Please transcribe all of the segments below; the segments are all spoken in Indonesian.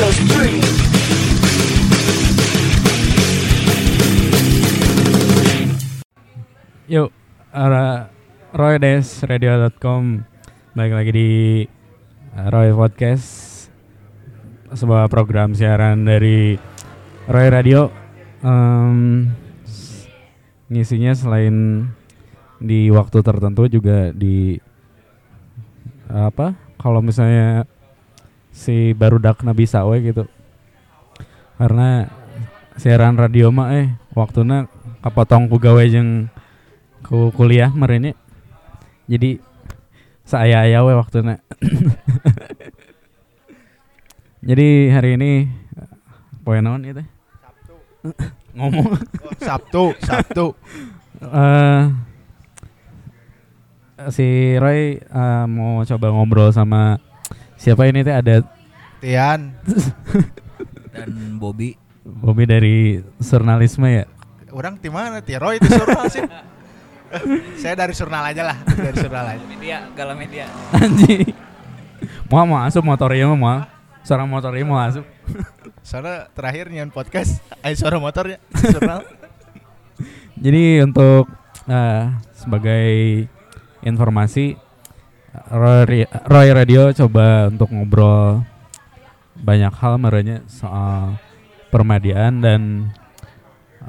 Of Stream. Yuk, ara roydesradio.com Balik lagi di uh, Roy Podcast. Sebuah program siaran dari Roy Radio. S- Ngisinya selain di waktu tertentu juga di apa kalau misalnya si barudak nabi sawe gitu. Karena siaran radio mah eh waktunya kapotong ku gawe jeung ku kuliah merenya jadi saya aya we waktunya jadi hari ini poe naon itu ngomong. Sabtu, Sabtu. eh si Roy eh, mau coba ngobrol sama siapa ini teh? Ada Tian, dan Bobby. Bobby dari jurnalisme ya? Orang di mana? Ti Roy di Surnal sih. Saya dari Surnal aja lah, dari Surnal aja. media gala media anjing. Mau mau asup motornya mah mau. Seorang motornya mau asup Soalnya terakhir nyian podcast, ayo suara motornya. Di Surnal. Jadi untuk eh, sebagai informasi Roy, Roy Radio coba untuk ngobrol banyak hal merenya soal permediaan dan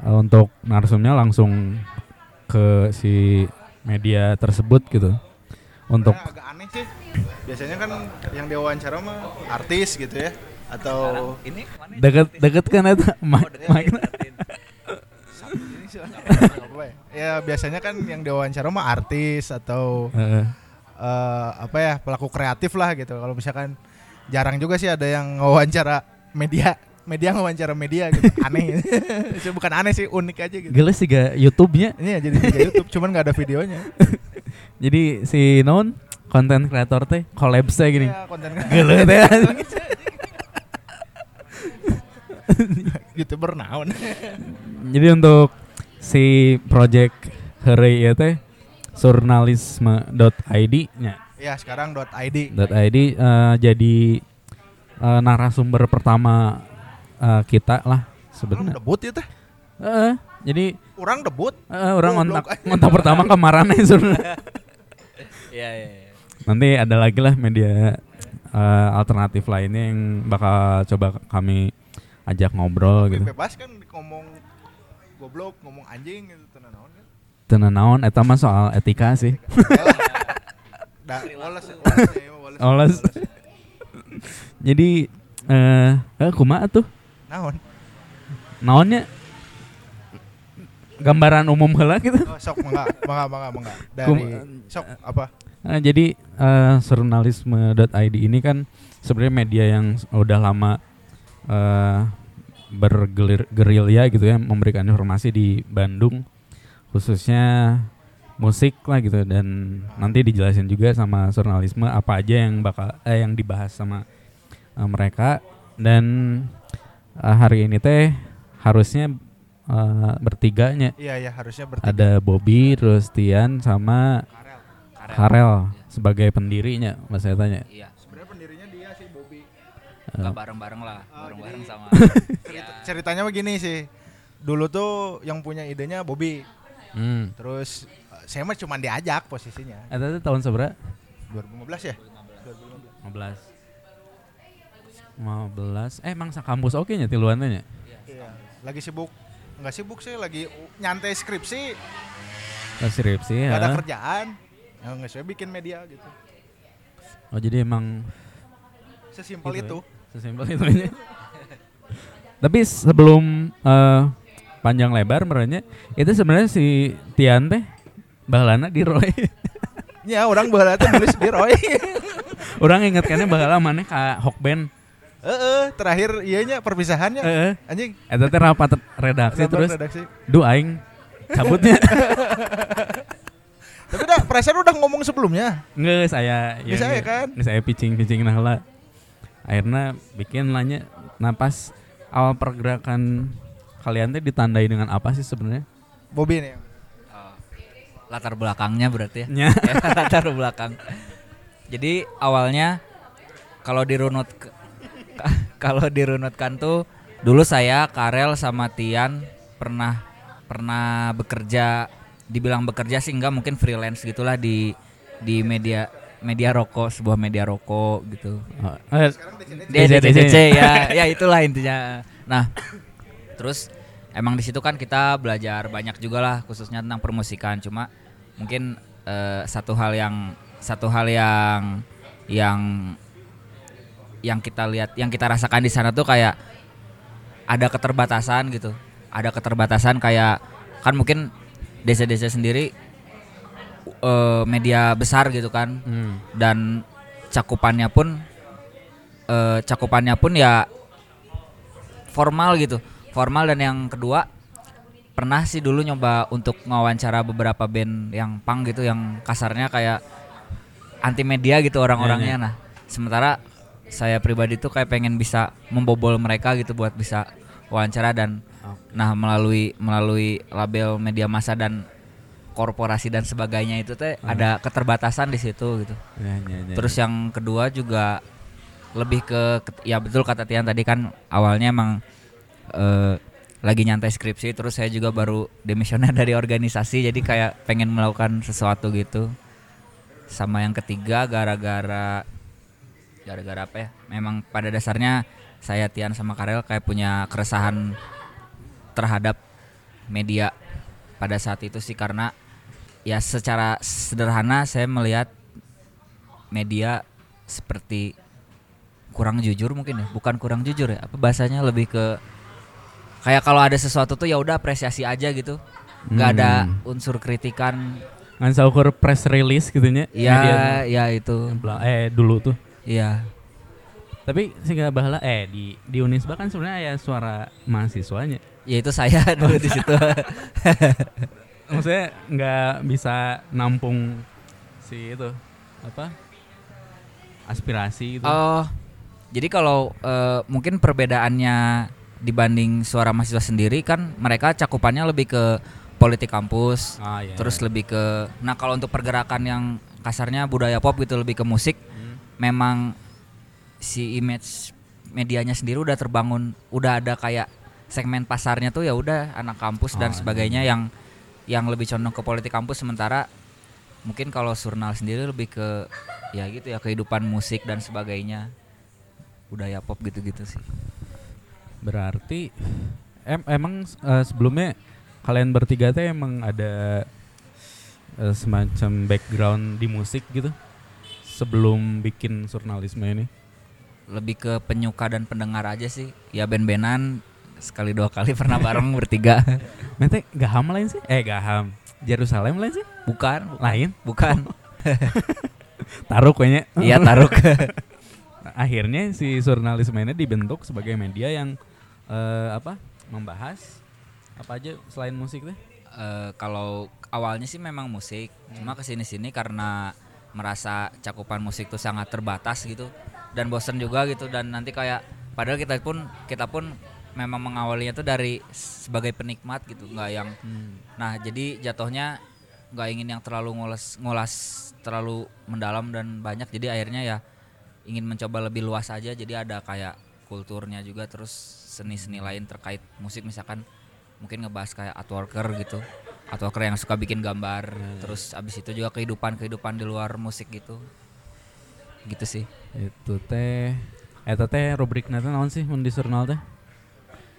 eh, untuk narsumnya langsung ke si media tersebut gitu. Untuk Sebenarnya agak aneh sih. Biasanya kan yang diwawancara mah artis gitu ya atau ini mana deket-deket kan itu mic, mic. Sih ya? Ya biasanya kan yang diwawancara mah artis atau Heeh. eh, apa ya pelaku kreatif lah gitu. Kalau misalkan jarang juga sih ada yang wawancara media, media wawancara media gitu. Aneh. Sih, Bukan aneh sih, unik aja gitu. Geles juga YouTube-nya. Ini ya jadi tiga YouTube, cuman nggak ada videonya. Jadi si non konten kreator teh collabs gini. Iya, Geuleuh teh. youtuber naon. Jadi untuk si project Hore ya teh jurnalisme.id nya ya sekarang .id. .id eh, jadi eh, narasumber pertama eh, kita lah Orang sebenarnya. debut ya teh. Heeh, jadi Orang debut. eh, orang Goblok. kontak kontak pertama kemarin sebenarnya. ya ya ya. Nanti ada lagi lah media eh, alternatif lainnya yang bakal coba kami ajak ngobrol Tapi gitu. Bebas kan ngomong goblok, ngomong anjing gitu tenan naon kan. Tenan naon eta mah soal etika sih. Da, Wallace, ya, Wallace, Oles. Jadi eh eh kumaha tuh? Naon? Naonnya gambaran umum heula gitu. Oh, sok mangga, mangga, mangga, mangga. Dari Kum- sok apa? Nah, jadi jurnalisme.id ini kan sebenarnya media yang udah lama eh bergerilya gitu ya memberikan informasi di Bandung khususnya musik lah gitu. Dan nanti dijelasin juga sama jurnalisme apa aja yang bakal eh yang dibahas sama eh, mereka. Dan eh, hari ini teh harusnya eh, bertiganya Iya, ya harusnya bertiga. ada Bobby, terus Tian sama Karel. Sebagai pendirinya mas saya tanya. Iya Sebenarnya pendirinya dia sih Bobby. Nggak bareng bareng lah Ah, bareng bareng jadi- sama Cerita, ya, ceritanya begini sih. Dulu tuh yang punya idenya Bobby. hmm. Terus eh, saya mah cuma diajak posisinya. Eta teh tahun seberapa? 2015 ya? 15 15 eh emang kampus oke nya tiluannya nya Iya. Lagi sibuk. Enggak sibuk sih, lagi nyantai skripsi, Ke skripsi Gak ada ya kerjaan. Ya nggak saya bikin media gitu. oh jadi emang Sesimpel gitu itu. ya? Sesimpel itu aja tapi sebelum eh, panjang lebar merenya itu sebenarnya si Tian teh bahalana di Roy Ya orang bahala teh nulis di Roy. orang ingetkannya bahala mana ka Hokben Heeh, terakhir iyanya perpisahannya. heeh Anjing. eta teh rapat redaksi Rapat terus redaksi. du aing cabutnya Tapi udah perasaan udah ngomong sebelumnya. Nggak saya Nggak saya kan? Nggak saya pitching-pitching nah lah Akhirnya bikin nanya Napas awal pergerakan kalian teh ditandai dengan apa sih sebenarnya? Bobby nih. eh, latar belakangnya berarti ya. Nya. Ya, latar belakang. Jadi awalnya kalau dirunut kalau dirunutkan tuh dulu saya Karel sama Tian pernah pernah bekerja dibilang bekerja sih enggak mungkin freelance gitulah di di media media rokok sebuah media rokok gitu. Oh, eh, Dia DC, DCC ya ya itulah intinya. Nah, terus emang di situ kan kita belajar banyak juga lah khususnya tentang permusikan. Cuma mungkin eh, satu hal yang satu hal yang yang yang kita lihat yang kita rasakan di sana tuh kayak ada keterbatasan gitu. Ada keterbatasan kayak kan mungkin desa-desa sendiri eh, media besar gitu kan. Hmm. dan cakupannya pun eh, cakupannya pun ya formal gitu. Formal dan yang kedua pernah sih dulu nyoba untuk ngawancara beberapa band yang punk gitu yang kasarnya kayak anti media gitu orang-orangnya. Nah sementara saya pribadi tuh kayak pengen bisa membobol mereka gitu buat bisa wawancara dan nah melalui melalui label media massa dan korporasi dan sebagainya itu teh ada keterbatasan di situ gitu Ya, ya, ya, Terus yang kedua juga lebih ke ke- ya betul kata Tian tadi kan awalnya emang eh, lagi nyantai skripsi terus saya juga baru demisioner dari organisasi jadi kayak pengen melakukan sesuatu gitu. Sama yang ketiga gara-gara gara-gara apa ya? Memang pada dasarnya saya Tian sama Karel kayak punya keresahan terhadap media pada saat itu sih karena ya secara sederhana saya melihat media seperti kurang jujur mungkin ya. Bukan kurang jujur ya apa bahasanya lebih ke kayak kalau ada sesuatu tuh ya udah apresiasi aja gitu. Nggak ada unsur kritikan. Ngan saukur press release gitu nya. ya ya itu. Eh dulu tuh. ya Tapi sih nggak bahala eh di di Unisba kan sebenarnya ya suara mahasiswanya. ya itu saya dulu di situ Maksudnya nggak bisa nampung si itu apa aspirasi gitu. oh jadi kalau eh, mungkin perbedaannya dibanding suara mahasiswa sendiri kan mereka cakupannya lebih ke politik kampus Ah, iya, terus iya. lebih ke nah kalau untuk pergerakan yang kasarnya budaya pop gitu lebih ke musik Hmm. memang si image medianya sendiri udah terbangun udah ada kayak segmen pasarnya tuh ya udah anak kampus dan Oh, sebagainya yang yang lebih condong ke politik kampus sementara mungkin kalau surnal sendiri lebih ke ya gitu ya kehidupan musik dan sebagainya. Budaya pop gitu-gitu sih. Berarti em emang eh, sebelumnya kalian bertiga teh emang ada eh, semacam background di musik gitu? Sebelum bikin jurnalisme ini. lebih ke penyuka dan pendengar aja sih. Ya band-bandan sekali dua kali pernah bareng bertiga Mete Gaham lain sih? Eh Gaham. Jerusalem lain sih? bukan Lain? bukan Taruh kayaknya. iya taruh Akhirnya si jurnalisme ini dibentuk sebagai media yang eh, apa? Membahas apa aja selain musik teh? Eh, kalau awalnya sih memang musik, cuma ke sini sini karena merasa cakupan musik tuh sangat terbatas gitu dan bosen juga gitu dan nanti kayak padahal kita pun kita pun memang mengawalinya tuh dari sebagai penikmat gitu nggak yang nah jadi jatuhnya nggak ingin yang terlalu ngulas ngulas terlalu mendalam dan banyak. Jadi akhirnya ya ingin mencoba lebih luas aja. Jadi ada kayak kulturnya juga terus seni-seni lain terkait musik. Misalkan mungkin ngebahas kayak artworker gitu. Artworker yang suka bikin gambar. Terus abis itu juga kehidupan kehidupan di luar musik gitu. Gitu sih. Itu teh Eta teh rubrik nanti naon sih mun di jurnal teh?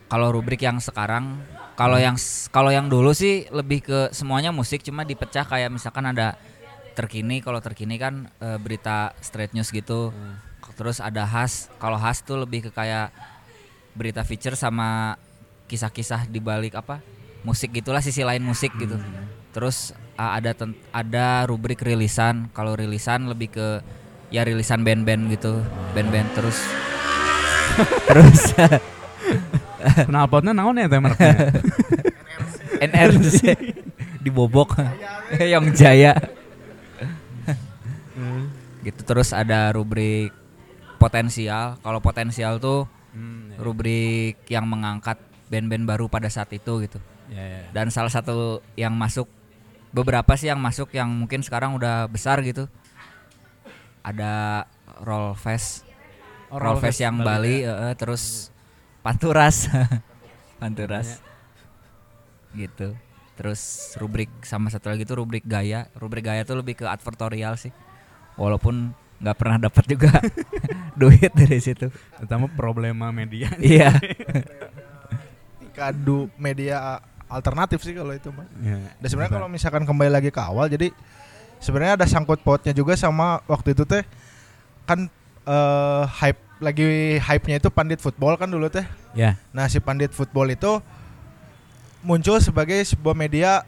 Kalau rubrik yang sekarang kalau yang s- kalau yang dulu sih lebih ke semuanya musik cuma dipecah kayak misalkan ada terkini kalau terkini kan eh, berita straight news gitu. Terus ada khas kalau khas tuh lebih ke kayak berita feature sama kisah-kisah di balik apa musik gitulah sisi lain musik gitu. Terus ah, ada ten- ada rubrik rilisan kalau rilisan lebih ke ya rilisan band-band gitu band-band terus. Terus Knalpotnya naon ya teh mereknya? NRC dibobok yang jaya. Gitu terus ada rubrik potensial. Kalau potensial tuh Hmm, ya. rubrik yang mengangkat band-band baru pada saat itu gitu. Ya, ya. dan salah satu yang masuk beberapa sih yang masuk yang mungkin sekarang udah besar gitu. Ada Roll Fest, Oh, Roll Fest yang Bali, eh, terus Panturas, Panturas, gitu. Terus rubrik sama satu lagi tuh rubrik gaya. Rubrik gaya tuh lebih ke advertorial sih. Walaupun nggak pernah dapat juga duit dari situ. Terutama problema media. Iya. Kadu media alternatif sih kalau itu mah. Ya, Dan sebenarnya kalau misalkan kembali lagi ke awal, jadi sebenarnya ada sangkut pautnya juga sama waktu itu teh kan eh, hype lagi hype-nya itu pandit football kan dulu teh. ya Nah si pandit football itu muncul sebagai sebuah media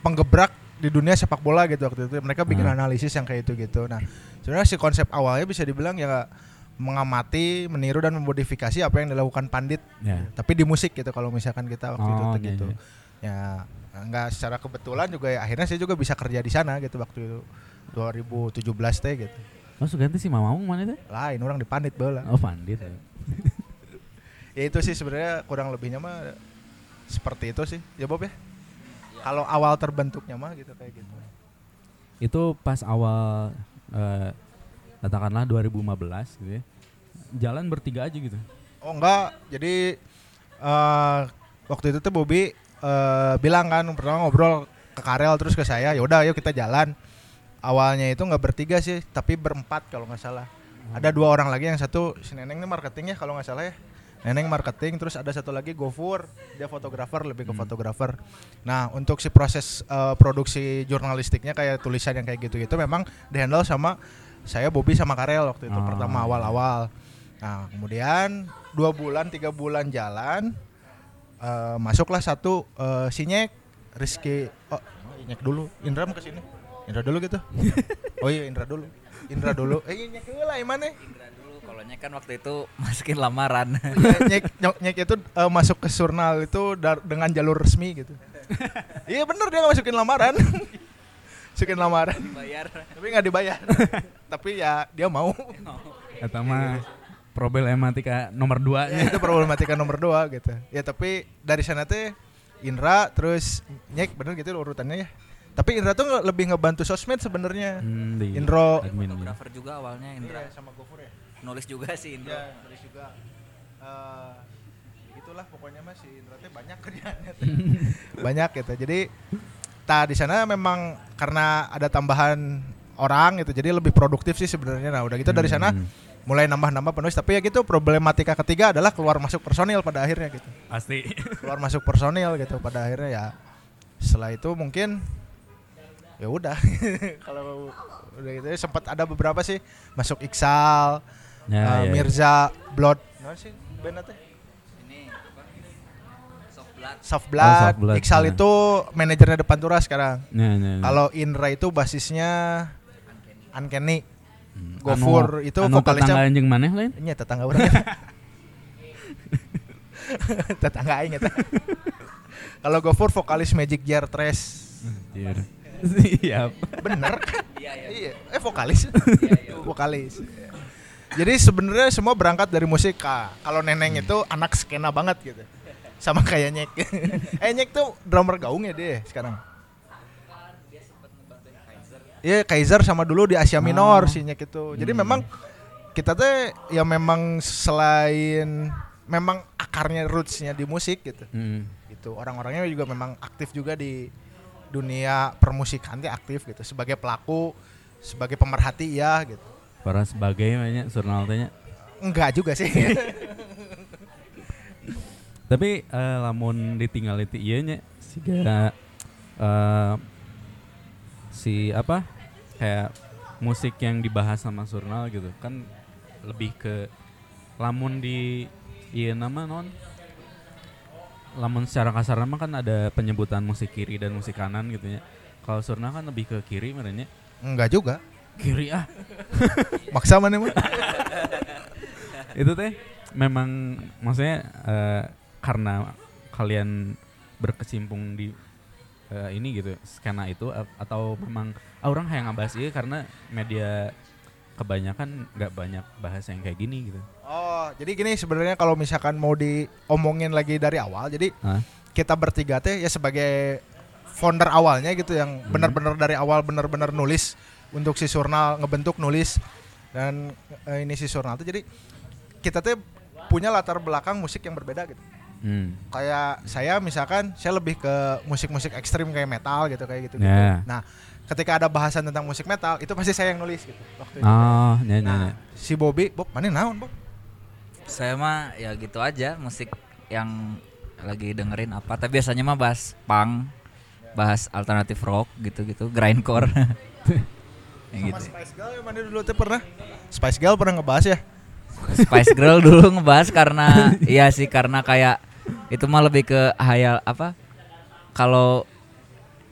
penggebrak di dunia sepak bola gitu waktu itu. Mereka bikin Hmm. analisis yang kayak itu gitu. Nah sebenarnya si konsep awalnya bisa dibilang ya mengamati, meniru dan memodifikasi apa yang dilakukan pandit. ya. Tapi di musik gitu kalau misalkan kita waktu itu Oh, tuh iya, gitu. iya. Ya nggak secara kebetulan juga ya akhirnya saya juga bisa kerja di sana gitu waktu itu 2017 teh gitu. Oh, ganti si Mamau mana itu? Lain orang di pandit bola. Oh, Pandit. ya. Ya itu sih sebenarnya kurang lebihnya mah seperti itu sih. Ya Bob ya. Kalau awal terbentuknya mah gitu kayak gitu. Itu pas awal eh, katakanlah 2015 gitu ya. Jalan bertiga aja gitu. Oh enggak, jadi eh waktu itu tuh Bobby eh bilang kan pertama ngobrol ke Karel terus ke saya, ya udah ayo kita jalan. Awalnya itu nggak bertiga sih, tapi berempat kalau nggak salah. Ada dua orang lagi yang satu si Neneng ini marketingnya kalau nggak salah ya. Neneng marketing, terus ada satu lagi Gofur, dia fotografer lebih ke fotografer. Nah untuk si proses eh, produksi jurnalistiknya kayak tulisan yang kayak gitu-gitu memang dihandle sama saya Bobby sama Karel waktu itu Oh, pertama iya. awal-awal. Nah kemudian dua bulan tiga bulan jalan eh, masuklah satu eh, si Nyek Rizky oh Nyek dulu Indra mau ke sini Indra dulu gitu. Oh iya Indra dulu. Indra dulu. Eh iya, Nyek lah gimana Indra dulu. Kalau Nyek kan waktu itu masukin lamaran. Iya, Nyek Nyok- Nyek itu eh, masuk ke surnal itu dar- dengan jalur resmi gitu. Iya bener dia nggak masukin lamaran. Masukin lamaran. Bayar. tapi nggak dibayar. Tapi ya dia mau. Kata mah problematika nomor dua. Ya, itu problematika nomor dua gitu. Ya tapi dari sana teh Indra terus Nyek bener gitu urutannya ya tapi Indra tuh lebih ngebantu sosmed sebenarnya Hmm, di Indro admin. Fotografer juga awalnya Indra. Iya, sama Gofur ya Nulis juga sih Indra. ya nulis juga Eh, itulah pokoknya mas si Indra teh banyak kerjaannya teh. banyak gitu jadi ta di sana memang karena ada tambahan orang gitu jadi lebih produktif sih sebenarnya nah udah gitu dari sana Hmm, mulai nambah-nambah penulis tapi ya gitu problematika ketiga adalah keluar masuk personil pada akhirnya gitu pasti. keluar masuk personil gitu pada akhirnya ya setelah itu mungkin ya udah kalau udah gitu ya sempat ada beberapa sih masuk Iksal Ya, eh, ya. Mirza Blood nah sih teh Ini apa? Soft blood. Soft Blood, Oh, Soft Blood, Iksal nah. itu manajernya depan Tura sekarang Ya, ya, ya. kalau Indra itu basisnya Uncanny Hmm. Gofur Anu- itu anu vokalisnya- tetangga anjing maneh lain? Ini tetangga orang. tetangga aing eta. Kalau Gofur vokalis Magic Jar Trash. Siap. Bener kan? Iya, iya. Iya, eh vokalis. vokalis. Jadi sebenarnya semua berangkat dari musik Kak. Kalau Neneng itu anak skena banget gitu. Sama kayak Nyek. eh Nyek tuh drummer gaung ya dia sekarang. Iya Kaiser sama dulu di Asia Minor Oh. si Nyek itu. Jadi Hmm. memang kita tuh ya memang selain memang akarnya rootsnya di musik gitu. Hmm. Gitu. Orang-orangnya juga memang aktif juga di dunia permusikan dia aktif gitu sebagai pelaku, sebagai pemerhati ya gitu. Para sebagai banyak surnal teh nya. Enggak juga sih. Tapi eh, lamun ditinggal itu iya nya siga eh, si apa kayak musik yang dibahas sama surnal gitu kan lebih ke lamun di iya nama non lamun secara kasar nama kan ada penyebutan musik kiri dan musik kanan gitu ya kalau surnal kan lebih ke kiri merenya Enggak juga. kiri ah Maksa mana mah? itu teh memang maksudnya eh, karena kalian berkecimpung di eh, ini gitu skena itu atau memang ah, orang kayak ngabahas ini karena media kebanyakan nggak banyak bahas yang kayak gini gitu Oh, jadi gini sebenarnya kalau misalkan mau diomongin lagi dari awal, jadi Hah? kita bertiga teh ya sebagai founder awalnya gitu yang benar-benar dari awal benar-benar nulis untuk si Surnal ngebentuk nulis dan eh, ini si Surnal tuh jadi kita tuh punya latar belakang musik yang berbeda gitu Hmm. kayak saya misalkan saya lebih ke musik-musik ekstrim kayak metal gitu kayak gitu, Ya. nah ketika ada bahasan tentang musik metal itu pasti saya yang nulis gitu waktu itu Oh, ya, ya, nah ya. si Bobby Bob mana naon Bob Saya mah ya gitu aja musik yang lagi dengerin apa. Tapi biasanya mah bahas punk, bahas alternatif rock gitu-gitu, grindcore. ya sama gitu. Spice Girl yang mana dulu tuh pernah Spice Girl pernah ngebahas ya Spice Girl dulu ngebahas karena iya sih karena kayak itu mah lebih ke hayal apa? Kalau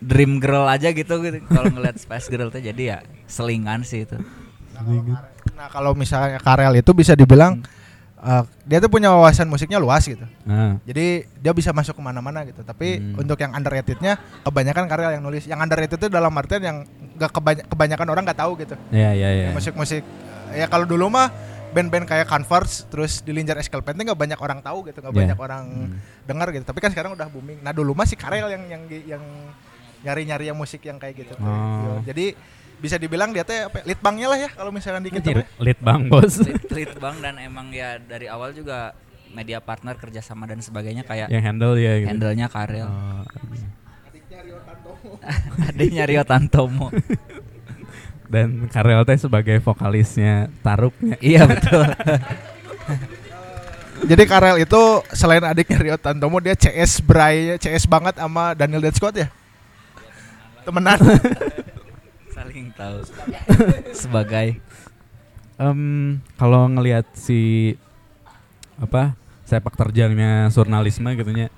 Dream Girl aja gitu, gitu. kalau ngeliat Spice Girl tuh jadi ya selingan sih itu. Nah kalau misalnya Karel itu bisa dibilang uh, dia tuh punya wawasan musiknya luas gitu. Nah, Jadi dia bisa masuk ke mana-mana gitu. Tapi Hmm. untuk yang underratednya kebanyakan Karel yang nulis. Yang underrated itu dalam artian yang gak kebanya- kebanyakan orang nggak tahu gitu. ya ya ya. Musik-musik ya kalau dulu mah band-band kayak Converse terus dilinjar Eskel Pente nggak banyak orang tahu gitu, nggak Ya. banyak orang Hmm. dengar gitu. Tapi kan sekarang udah booming. Nah dulu mah si Karel yang yang yang nyari-nyari yang musik yang kayak gitu. Oh. Jadi bisa dibilang dia teh ya, lead banknya lah ya kalau misalkan dikit Anjir, lead bang bos. Lead, lead bang dan emang ya dari awal juga media partner kerjasama dan sebagainya kayak yang handle ya gitu. handle-nya Karel. Oh, Adiknya Rio Tantomo. dan Karel teh sebagai vokalisnya Taruknya. iya betul. Jadi Karel itu selain adiknya Rio Tantomo dia CS Bray CS banget sama Daniel Dead Scott ya. Temenan. Saling tahu. Sebagai Em, kalau ngelihat si apa sepak terjangnya jurnalisme gitunya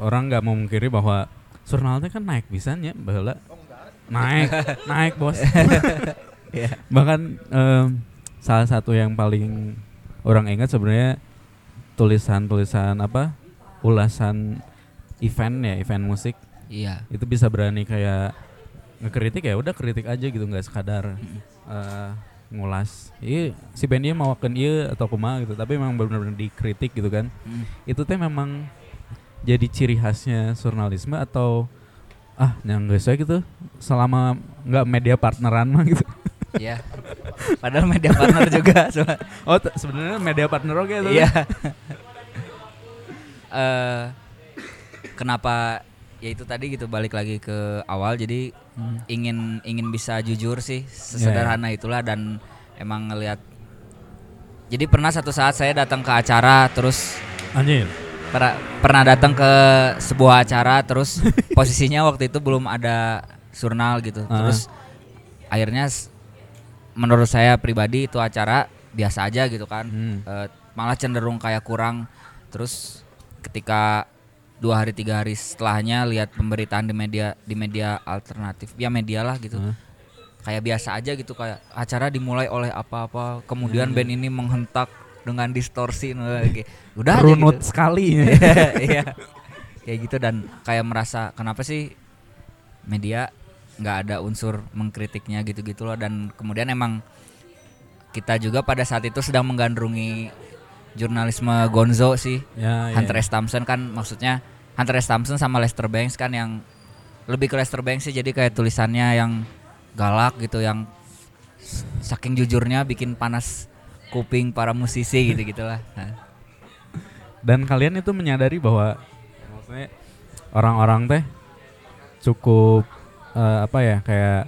orang nggak mau mengkiri bahwa jurnalnya kan naik bisanya bahwa naik naik bos Iya. bahkan em, salah satu yang paling orang ingat sebenarnya tulisan-tulisan apa ulasan event ya event musik iya. itu bisa berani kayak ngekritik ya udah kritik aja gitu nggak sekadar eh, ngulas iya si band ieu mawakeun ieu atau kumaha gitu tapi memang benar-benar dikritik gitu kan Mm. itu teh memang jadi ciri khasnya jurnalisme atau ah yang gak saya gitu selama nggak media partneran mah gitu Iya. Padahal media partner juga. oh sebenarnya media partner oke tuh Iya. Eh kenapa ya itu tadi gitu balik lagi ke awal. Jadi Hmm. ingin ingin bisa jujur sih Iya, sesederhana itulah dan emang ngelihat. Jadi pernah satu saat saya datang ke acara terus anjir. pernah pernah datang ke sebuah acara terus posisinya waktu itu belum ada surnal gitu. Ah. terus akhirnya menurut saya pribadi itu acara biasa aja gitu kan. Hmm. Eh, malah cenderung kayak kurang. Terus ketika dua hari tiga hari setelahnya lihat pemberitaan di media di media alternatif ya media lah gitu Hah? kayak biasa aja gitu kayak acara dimulai oleh apa-apa kemudian Hmm. band ini menghentak dengan distorsi nah, kayak- udah aja runut gitu. sekali iya kayak gitu dan kayak merasa kenapa sih media nggak ada unsur mengkritiknya gitu-gitu loh dan kemudian emang kita juga pada saat itu sedang menggandrungi jurnalisme Gonzo sih ya, ya. Hunter S. Thompson kan maksudnya Hunter S. Thompson sama Lester Banks kan yang lebih ke Lester Banks sih jadi kayak tulisannya yang galak gitu yang saking jujurnya bikin panas kuping para musisi gitu gitulah dan kalian itu menyadari bahwa maksudnya orang-orang teh cukup eh, apa ya kayak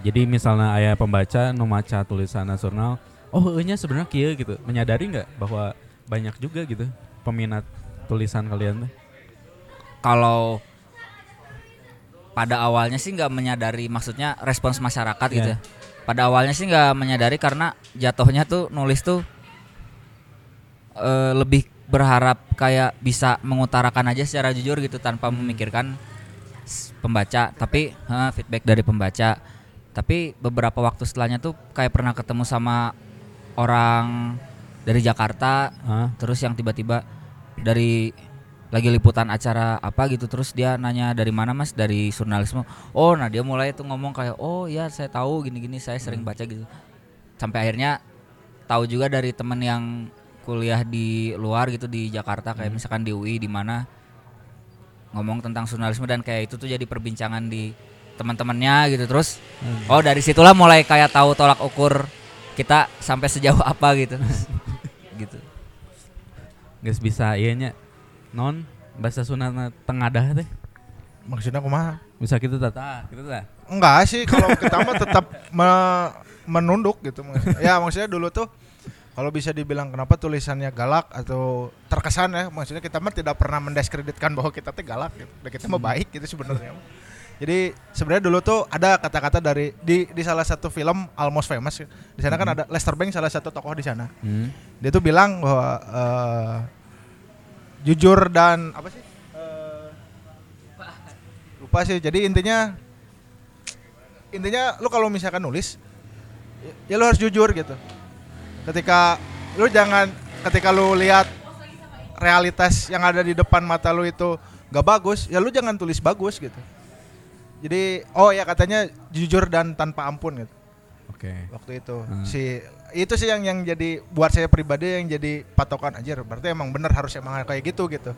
jadi misalnya ayah pembaca nu maca tulisan nasional oh nya sebenarnya kia gitu. Menyadari nggak bahwa banyak juga gitu peminat tulisan kalian teh kalau pada awalnya sih nggak menyadari maksudnya respons masyarakat gitu Iya. ya. pada awalnya sih nggak menyadari karena jatuhnya tuh nulis tuh eh, lebih berharap kayak bisa mengutarakan aja secara jujur gitu tanpa memikirkan s- pembaca. Tapi feedback dari pembaca. Tapi beberapa waktu setelahnya tuh kayak pernah ketemu sama orang dari Jakarta Hah? terus yang tiba-tiba dari lagi liputan acara apa gitu terus dia nanya dari mana mas? Dari jurnalisme. Oh nah dia mulai tuh ngomong kayak oh ya saya tahu gini-gini saya sering baca gitu. Sampai akhirnya tahu juga dari temen yang kuliah di luar gitu di Jakarta kayak misalkan di UI di mana ngomong tentang jurnalisme dan kayak itu tuh jadi perbincangan di teman-temannya gitu. Terus oh dari situlah mulai kayak tahu tolak ukur kita sampai sejauh apa gitu gitu Geus bisa iya nya non bahasa Sunda tengadah teh. Maksudnya kumaha? Bisa gitu tata, gitu tah. Enggak sih kalau kita mah tetap me- menunduk gitu maksudnya. Ya maksudnya dulu tuh kalau bisa dibilang kenapa tulisannya galak atau terkesan ya maksudnya kita mah tidak pernah mendiskreditkan bahwa kita teh galak gitu. Kita mah baik gitu sebenarnya. Jadi sebenarnya dulu tuh ada kata-kata dari di di salah satu film Almost Famous. Di sana kan ada Lester Bangs salah satu tokoh di sana. Hmm. Dia tuh bilang bahwa eh, jujur dan apa sih? Eh, lupa sih. Jadi intinya intinya lu kalau misalkan nulis ya lu harus jujur gitu. Ketika lu jangan ketika lu lihat realitas yang ada di depan mata lu itu gak bagus, ya lu jangan tulis bagus gitu. Jadi oh ya katanya jujur dan tanpa ampun gitu. Oke. waktu itu. Hmm. si itu sih yang yang jadi buat saya pribadi yang jadi patokan anjir. Berarti emang bener harus emang kayak gitu gitu.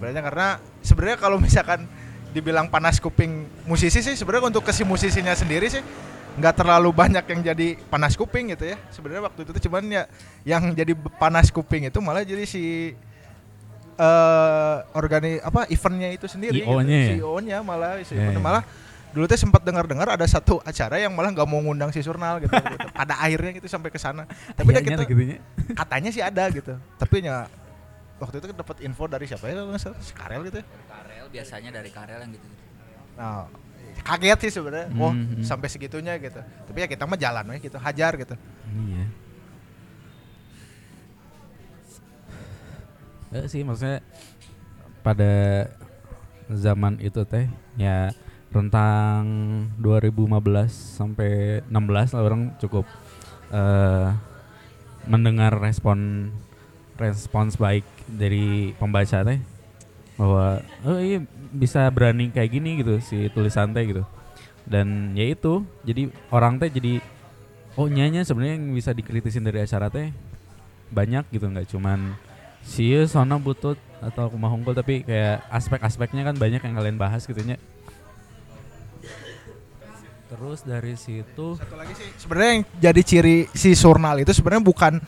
Berarti karena sebenarnya kalau misalkan dibilang panas kuping musisi sih sebenarnya untuk ke si musisinya sendiri sih nggak terlalu banyak yang jadi panas kuping gitu ya. Sebenarnya waktu itu tuh cuman ya yang jadi panas kuping itu malah jadi si eh organi apa eventnya itu sendiri IO-nya ya? CEO-nya malah Ya, eventnya ya. malah dulu teh sempat dengar-dengar ada satu acara yang malah nggak mau ngundang si Surnal gitu, gitu. pada akhirnya gitu sampai ke sana tapi ya kita gitu nya. katanya sih ada gitu tapi ya waktu itu dapat info dari siapa ya Karel gitu ya. karel biasanya dari karel yang gitu nah kaget sih sebenarnya oh Hmm, sampai segitunya gitu tapi ya kita mah jalan we gitu hajar gitu Iya. Eh sih maksudnya pada zaman itu teh ya rentang 2015 sampai 16 lah orang cukup eh mendengar respon respons baik dari pembaca teh. Bahwa oh iya bisa berani kayak gini gitu si tulisan teh gitu. Dan ya itu jadi orang teh jadi oh nyanya sebenarnya yang bisa dikritisin dari acara teh banyak gitu. Nggak cuman si sona butut atau kumaha unggul tapi kayak aspek-aspeknya kan banyak yang kalian bahas gitu nya. Terus dari situ satu lagi sih sebenarnya yang jadi ciri si Surnal itu sebenarnya bukan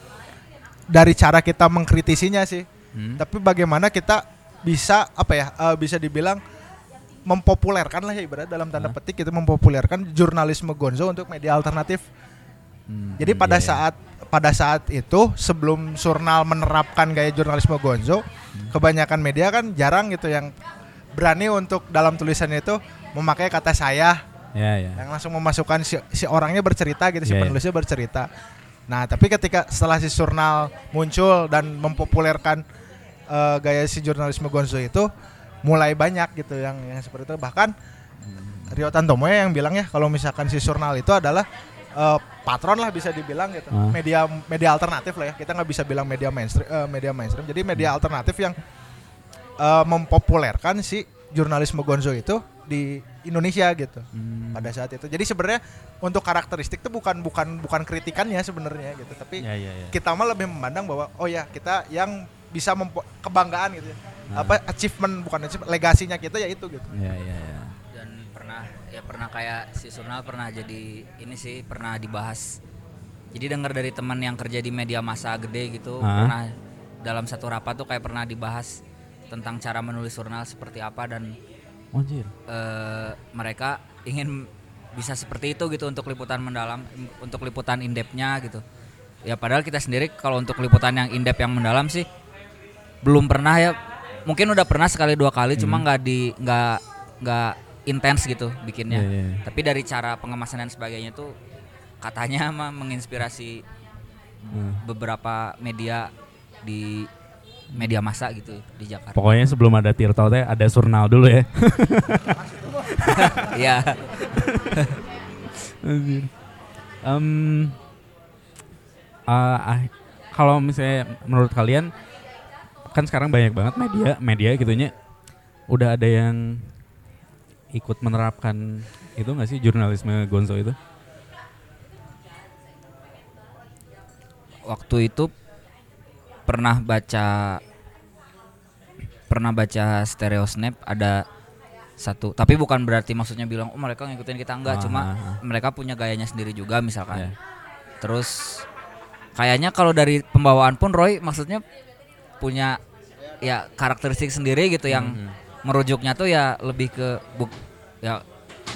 dari cara kita mengkritisinya sih hmm, tapi bagaimana kita bisa apa ya eh, bisa dibilang mempopulerkan lah ya ibarat dalam tanda petik itu mempopulerkan jurnalisme Gonzo untuk media alternatif hmm, Jadi pada iya, iya. saat pada saat itu sebelum Surnal menerapkan gaya jurnalisme Gonzo, kebanyakan media kan jarang gitu yang berani untuk dalam tulisannya itu memakai kata saya ya ya yang langsung memasukkan si, si orangnya bercerita gitu si Iya, iya. penulisnya bercerita. Nah, tapi ketika setelah si Surnal muncul dan mempopulerkan eh, gaya si jurnalisme Gonzo itu mulai banyak gitu yang yang seperti itu bahkan Rio Tantomo ya yang bilang ya kalau misalkan si Surnal itu adalah eh, patron lah bisa dibilang gitu Ah. media media alternatif lah ya kita nggak bisa bilang media mainstream eh, media mainstream jadi media alternatif yang eh, mempopulerkan si jurnalisme Gonzo itu di Indonesia gitu Hmm, pada saat itu. Jadi sebenarnya untuk karakteristik itu bukan bukan bukan kritikannya sebenarnya gitu, tapi ya ya ya kita mah lebih memandang bahwa oh ya kita yang bisa kebanggaan gitu ya. Nah. Apa achievement bukan achievement, legasinya kita ya itu gitu. ya ya ya ya pernah kayak si Surnal pernah jadi ini sih pernah dibahas jadi dengar dari teman yang kerja di media massa gede gitu Ah. pernah dalam satu rapat tuh kayak pernah dibahas tentang cara menulis jurnal seperti apa dan anjir eh, mereka ingin bisa seperti itu gitu untuk liputan mendalam untuk liputan indepnya gitu ya padahal kita sendiri kalau untuk liputan yang indep yang mendalam sih belum pernah ya mungkin udah pernah sekali dua kali cuma Hmm. nggak di nggak nggak intens gitu bikinnya. Iya, iya. tapi dari cara pengemasan dan sebagainya tuh katanya mah menginspirasi Hmm. beberapa media di media massa gitu di Jakarta. Pokoknya sebelum ada Tirto teh ada Surnal dulu ya. Iya. Ah, ah, kalau misalnya menurut kalian kan sekarang banyak banget media media gitunya. Udah ada yang ikut menerapkan itu nggak sih jurnalisme Gonzo itu? waktu itu pernah baca pernah baca stereo snap ada satu tapi bukan berarti maksudnya bilang oh mereka ngikutin kita enggak Ah, cuma ah, ah. mereka punya gayanya sendiri juga misalkan Iya. terus kayaknya kalau dari pembawaan pun Roy maksudnya punya ya karakteristik sendiri gitu yang Mhm. Merujuknya tuh ya lebih ke buk ya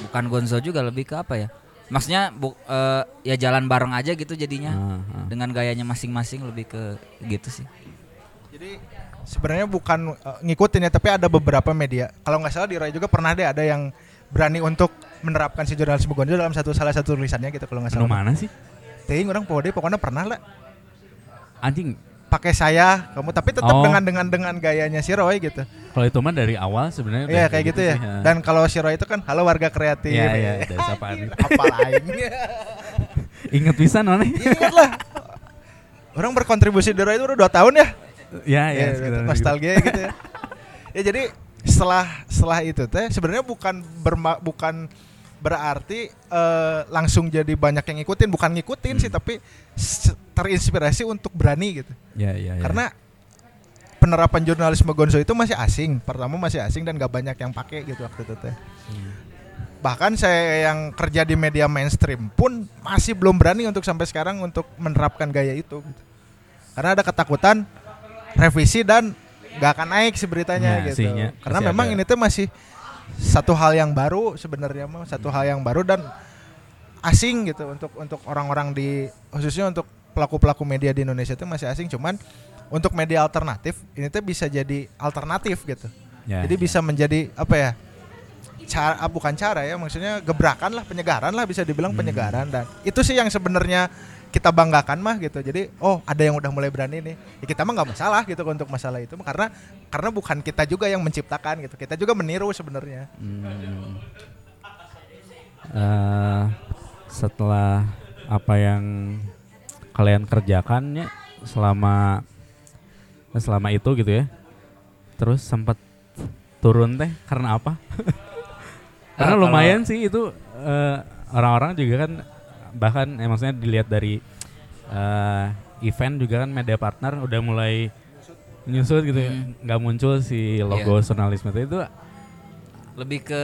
bukan Gonzo juga lebih ke apa ya maksudnya bu, eh, ya jalan bareng aja gitu jadinya Ah, ah. dengan gayanya masing-masing lebih ke gitu sih Jadi sebenarnya bukan uh, ngikutin ya, tapi ada beberapa media. Kalau nggak salah di Rai juga pernah deh ada yang berani untuk menerapkan si jurnalisme gonzo dalam satu salah satu tulisannya gitu kalau nggak Anu salah. mana sih? Ting orang pokoknya pokoknya pernah lah Anjing, pakai saya kamu tapi tetap Oh. dengan dengan dengan gayanya si Roy gitu. kalau itu mah dari awal sebenarnya Iya kayak gitu ya. sih, ha. Dan kalau si Roy itu kan halo warga kreatif. Iya, iya, dari sapaan. Apa lain? inget bisa nona? Ingat lah. Orang berkontribusi di Roy itu udah 2 tahun ya. ya, ya, Ya, sekitar nostalgia gitu ya. ya jadi setelah setelah itu teh sebenarnya bukan berma, bukan berarti eh, langsung jadi banyak yang ngikutin, bukan ngikutin sih Hmm. tapi s- terinspirasi untuk berani gitu. Ya, ya, ya. Karena penerapan jurnalisme Gonzo itu masih asing. Pertama masih asing dan gak banyak yang pakai gitu waktu itu teh. Hmm. Bahkan saya yang kerja di media mainstream pun masih belum berani untuk sampai sekarang untuk menerapkan gaya itu. gitu. Karena ada ketakutan revisi dan gak akan naik sih beritanya Ya, gitu. sih, ya. Karena memang ada. ini tuh masih satu hal yang baru sebenarnya mah satu hal yang baru dan asing gitu untuk untuk orang-orang di khususnya untuk pelaku-pelaku media di Indonesia itu masih asing cuman untuk media alternatif ini tuh bisa jadi alternatif gitu. Ya, Jadi ya. bisa menjadi apa ya? Cara ah, bukan cara ya, maksudnya gebrakan lah, penyegaran lah bisa dibilang Hmm. penyegaran dan itu sih yang sebenarnya kita banggakan mah gitu. Jadi oh ada yang udah mulai berani nih. Ya, kita mah nggak masalah gitu untuk masalah itu karena karena bukan kita juga yang menciptakan gitu. Kita juga meniru sebenarnya. Hmm. Eh, setelah apa yang kalian kerjakan ya selama selama itu gitu ya terus sempat turun teh karena apa karena kalau- lumayan sih itu eh, orang-orang juga kan bahkan eh, maksudnya dilihat dari eh, event juga kan media partner udah mulai nyusut gitu ya. Hmm. nggak muncul si logo jurnalisme itu. Itu lebih ke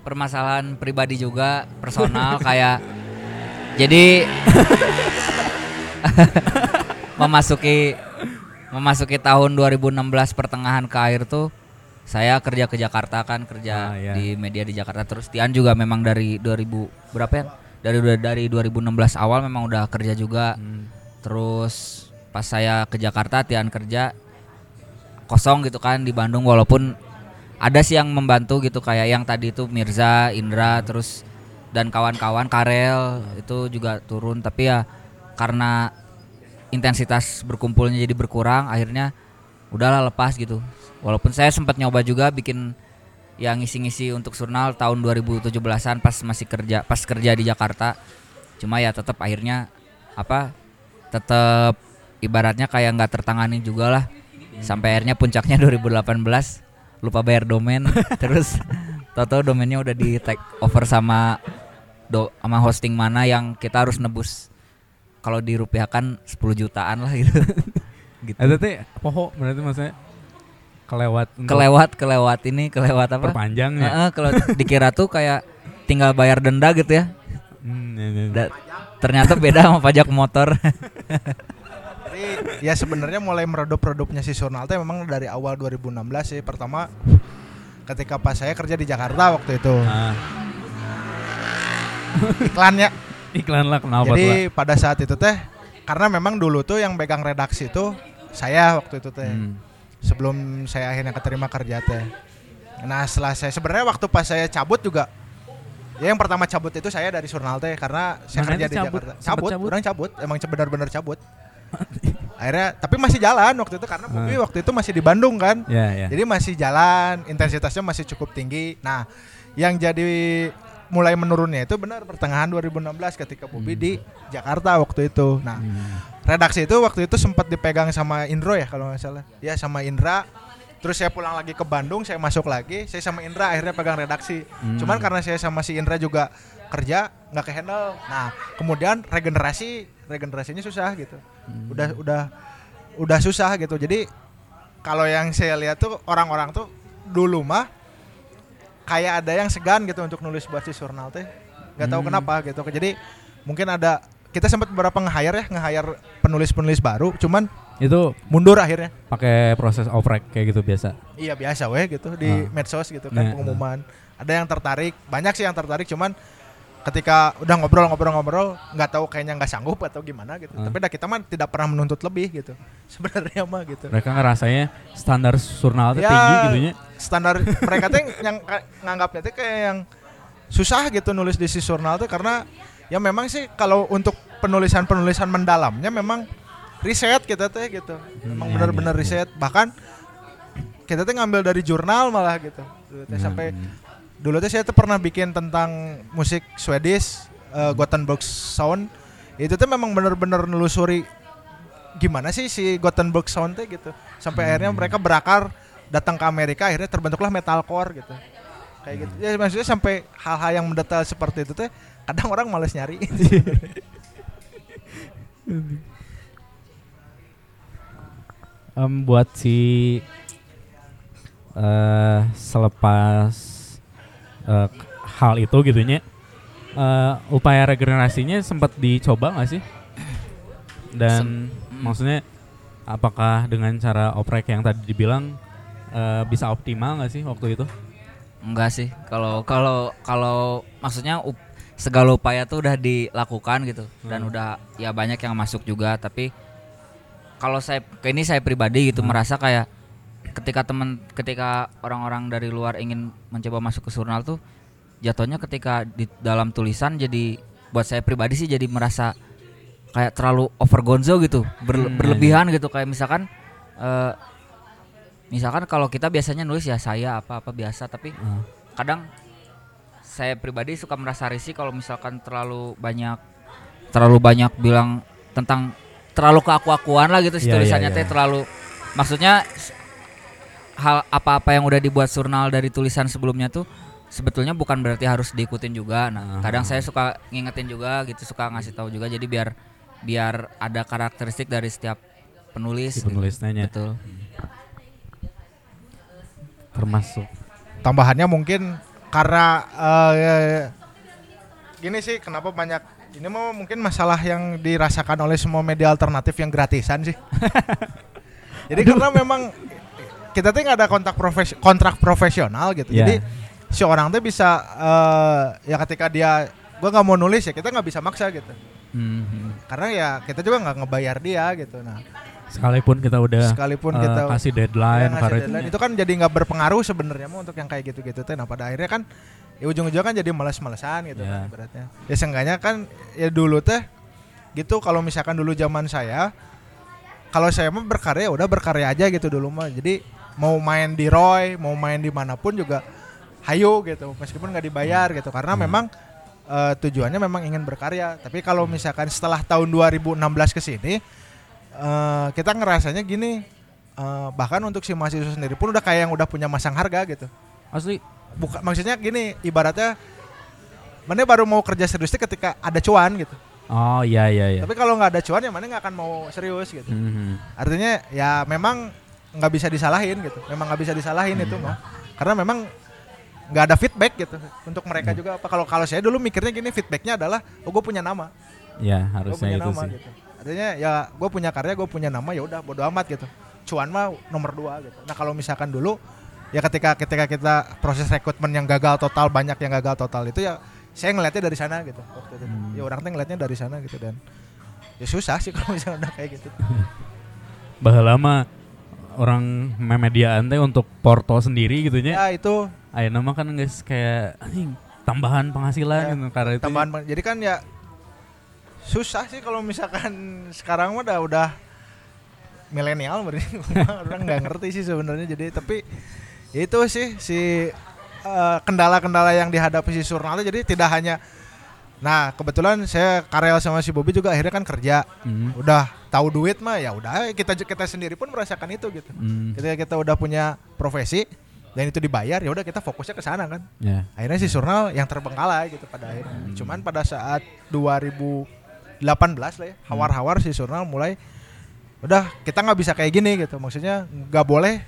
permasalahan pribadi juga personal kayak jadi memasuki memasuki tahun 2016 pertengahan ke akhir tuh saya kerja ke Jakarta kan kerja Ah, iya. di media di Jakarta. Terus Tian juga memang dari 2000 berapa ya dari dari 2016 awal memang udah kerja juga. Hmm. terus pas saya ke Jakarta Tian kerja kosong gitu kan di Bandung. Walaupun ada sih yang membantu gitu kayak yang tadi itu Mirza, Indra terus dan kawan-kawan Karel itu juga turun. Tapi ya karena intensitas berkumpulnya jadi berkurang akhirnya udahlah lepas gitu. Walaupun saya sempat nyoba juga bikin yang ngisi-ngisi untuk surnal tahun 2017-an pas masih kerja pas kerja di Jakarta. Cuma ya tetap akhirnya apa tetap ibaratnya kayak nggak tertangani juga lah. Sampai akhirnya puncaknya 2018 lupa bayar domain terus toto domainnya udah di take over sama do sama hosting mana yang kita harus nebus. Kalau dirupiahkan 10 jutaan lah gitu. Gitu. Itu teh poho berarti maksudnya kelewat kelewat kelewat ini kelewat apa perpanjang ya. Heeh, kalau dikira tuh kayak tinggal bayar denda gitu ya Hmm, ya, ya. Da- ternyata beda sama pajak motor Jadi ya sebenarnya mulai meredup-redupnya si Surnal teh memang dari awal 2016 sih. Pertama ketika pas saya kerja di Jakarta waktu itu. Ah, Iklannya iklan lah kenapa Jadi pada saat itu teh karena memang dulu tuh yang pegang redaksi itu saya waktu itu teh. Hmm. Sebelum saya akhirnya keterima kerja teh. Nah, setelah saya sebenarnya waktu pas saya cabut juga Ya yang pertama cabut itu saya dari Surnal teh karena saya kerja di cabut, Jakarta. Cabut, cabut. orang cabut, emang benar-benar cabut. Akhirnya tapi masih jalan waktu itu karena Bobi Ah. waktu itu masih di Bandung kan. Ya, ya. Jadi masih jalan, intensitasnya masih cukup tinggi. Nah, yang jadi mulai menurunnya itu benar pertengahan 2016 ketika Bobi Hmm. di Jakarta waktu itu. Nah, Hmm. Redaksi itu waktu itu sempat dipegang sama Indro ya kalau nggak salah. Ya sama Indra. Terus saya pulang lagi ke Bandung, saya masuk lagi, saya sama Indra akhirnya pegang redaksi. Hmm. Cuman karena saya sama si Indra juga kerja nggak ke handle. Nah, kemudian regenerasi regenerasinya susah gitu. Hmm. Udah udah udah susah gitu. Jadi kalau yang saya lihat tuh orang-orang tuh dulu mah kayak ada yang segan gitu untuk nulis buat si jurnal teh nggak tahu Hmm. kenapa gitu jadi mungkin ada kita sempat beberapa nge-hire ya nge-hire penulis-penulis baru cuman Itu mundur akhirnya pakai proses oprek kayak gitu biasa. iya biasa weh gitu di Ah. medsos gitu kan Nah, pengumuman ada yang tertarik banyak sih yang tertarik cuman ketika udah ngobrol-ngobrol-ngobrol nggak tahu kayaknya nggak sanggup atau gimana gitu Ah. tapi dah kita mah tidak pernah menuntut lebih gitu sebenarnya mah gitu Mereka ngerasanya standar jurnal teh Ya, tinggi gitu nya. standar mereka tuh yang nganggapnya tuh kayak yang susah gitu nulis di si jurnal tuh karena ya memang sih kalau untuk penulisan-penulisan mendalamnya memang riset kita teh gitu. Memang iya, bener-bener iya. riset. Bahkan kita tuh ngambil dari jurnal malah gitu. Dulu teh Hmm. sampai dulu tuh saya tuh pernah bikin tentang musik Swedish uh, Gothenburg Sound. Itu tuh memang bener-bener nelusuri gimana sih si Gothenburg Sound teh gitu. Sampai akhirnya Hmm. mereka berakar datang ke Amerika akhirnya terbentuklah metalcore gitu. Kayak gitu. Ya maksudnya sampai hal-hal yang mendetail seperti itu teh kadang orang males nyari Em, buat si eh selepas eh, hal itu gitunya eh upaya regenerasinya sempat dicoba nggak sih? Dan Sem- maksudnya apakah dengan cara oprek yang tadi dibilang eh, bisa optimal nggak sih waktu itu? Enggak sih. Kalau kalau kalau maksudnya up- segala upaya tuh udah dilakukan gitu dan Hmm. udah ya banyak yang masuk juga tapi kalau saya ke ini saya pribadi gitu Hmm. merasa kayak ketika teman ketika orang-orang dari luar ingin mencoba masuk ke jurnal tuh jatuhnya ketika di dalam tulisan jadi buat saya pribadi sih jadi merasa kayak terlalu overgonzo gitu berle- Hmm, berlebihan gitu kayak misalkan eh, misalkan kalau kita biasanya nulis ya saya apa apa biasa tapi Eh, kadang saya pribadi suka merasa risih kalau misalkan terlalu banyak terlalu banyak bilang tentang terlalu keaku-akuan lah gitu si Iya, tulisannya iya, teh iya. terlalu maksudnya hal apa-apa yang udah dibuat jurnal dari tulisan sebelumnya tuh sebetulnya bukan berarti harus diikutin juga. Nah, Aha. kadang saya suka ngingetin juga gitu, suka ngasih tahu juga jadi biar biar ada karakteristik dari setiap penulis. si gitu. penulisnya Betul. termasuk tambahannya mungkin karena eh, gini sih kenapa banyak ini mau mungkin masalah yang dirasakan oleh semua media alternatif yang gratisan sih. Jadi karena memang kita tuh nggak ada kontak profes kontrak profesional gitu. Iya. Jadi si orang tuh bisa eh, ya ketika dia gua nggak mau nulis ya kita nggak bisa maksa gitu. Mhm. Karena ya kita juga nggak ngebayar dia gitu. Nah sekalipun kita udah sekalipun eh, kita kasih Ya, deadline ngasih karet- deadline. itu kan jadi nggak berpengaruh sebenarnya mah untuk yang kayak gitu-gitu teh. Nah pada akhirnya kan ya ujung-ujungnya kan jadi males-malesan gitu Ya. kan ibaratnya. Ya seenggaknya kan ya dulu teh gitu kalau misalkan dulu zaman saya kalau saya mah berkarya udah berkarya aja gitu dulu mah. Jadi mau main di Roy, mau main di mana pun juga hayo gitu meskipun nggak dibayar gitu karena Hmm. memang eh, tujuannya memang ingin berkarya. Tapi kalau misalkan setelah tahun 2016 ke sini eh, kita ngerasanya gini eh, bahkan untuk si mahasiswa sendiri pun udah kayak yang udah punya masang harga gitu. asli Bukan maksudnya gini, ibaratnya mana baru mau kerja serius tuh ketika ada cuan gitu. oh iya iya iya Tapi kalau nggak ada cuan ya mana nggak akan mau serius gitu. Mhm. Artinya ya memang nggak bisa disalahin gitu. Memang nggak bisa disalahin itu mah. Karena memang nggak ada feedback gitu untuk mereka juga apa kalau kalau saya dulu mikirnya gini feedbacknya adalah oh gue punya nama ya harusnya punya itu nama sih gitu artinya ya gue punya karya gue punya nama ya udah bodo amat gitu. Cuan mah nomor dua gitu. Nah kalau misalkan dulu ya ketika ketika kita proses rekrutmen yang gagal total banyak yang gagal total itu ya saya ngelihatnya dari sana gitu waktu itu. Hmm. ya orang tuh ngelihatnya dari sana gitu dan ya susah sih kalau misalnya udah kayak gitu. Bah lama orang memediaan teh untuk porto sendiri gitu ya itu. Ayo nama kan guys kayak anjing, tambahan penghasilan Ya, gitu karena itu tambahan jadi kan ya susah sih kalau misalkan sekarang mah udah udah milenial berarti. Orang nggak ngerti sih sebenarnya. Jadi tapi ya itu sih si eh, kendala-kendala yang dihadapi si Surnal jadi tidak hanya nah kebetulan saya karel sama si Bobby juga akhirnya kan kerja. Hmm, udah tahu duit mah ya udah kita kita sendiri pun merasakan itu gitu. Ketika kita udah punya profesi dan itu dibayar ya udah kita fokusnya ke sana kan. Ya. Akhirnya si Surnal yang terbengkalai gitu pada akhirnya. Hmm. Cuman pada saat 2018 lah ya, hawar-hawar si Surnal mulai udah kita nggak bisa kayak gini gitu. Maksudnya nggak boleh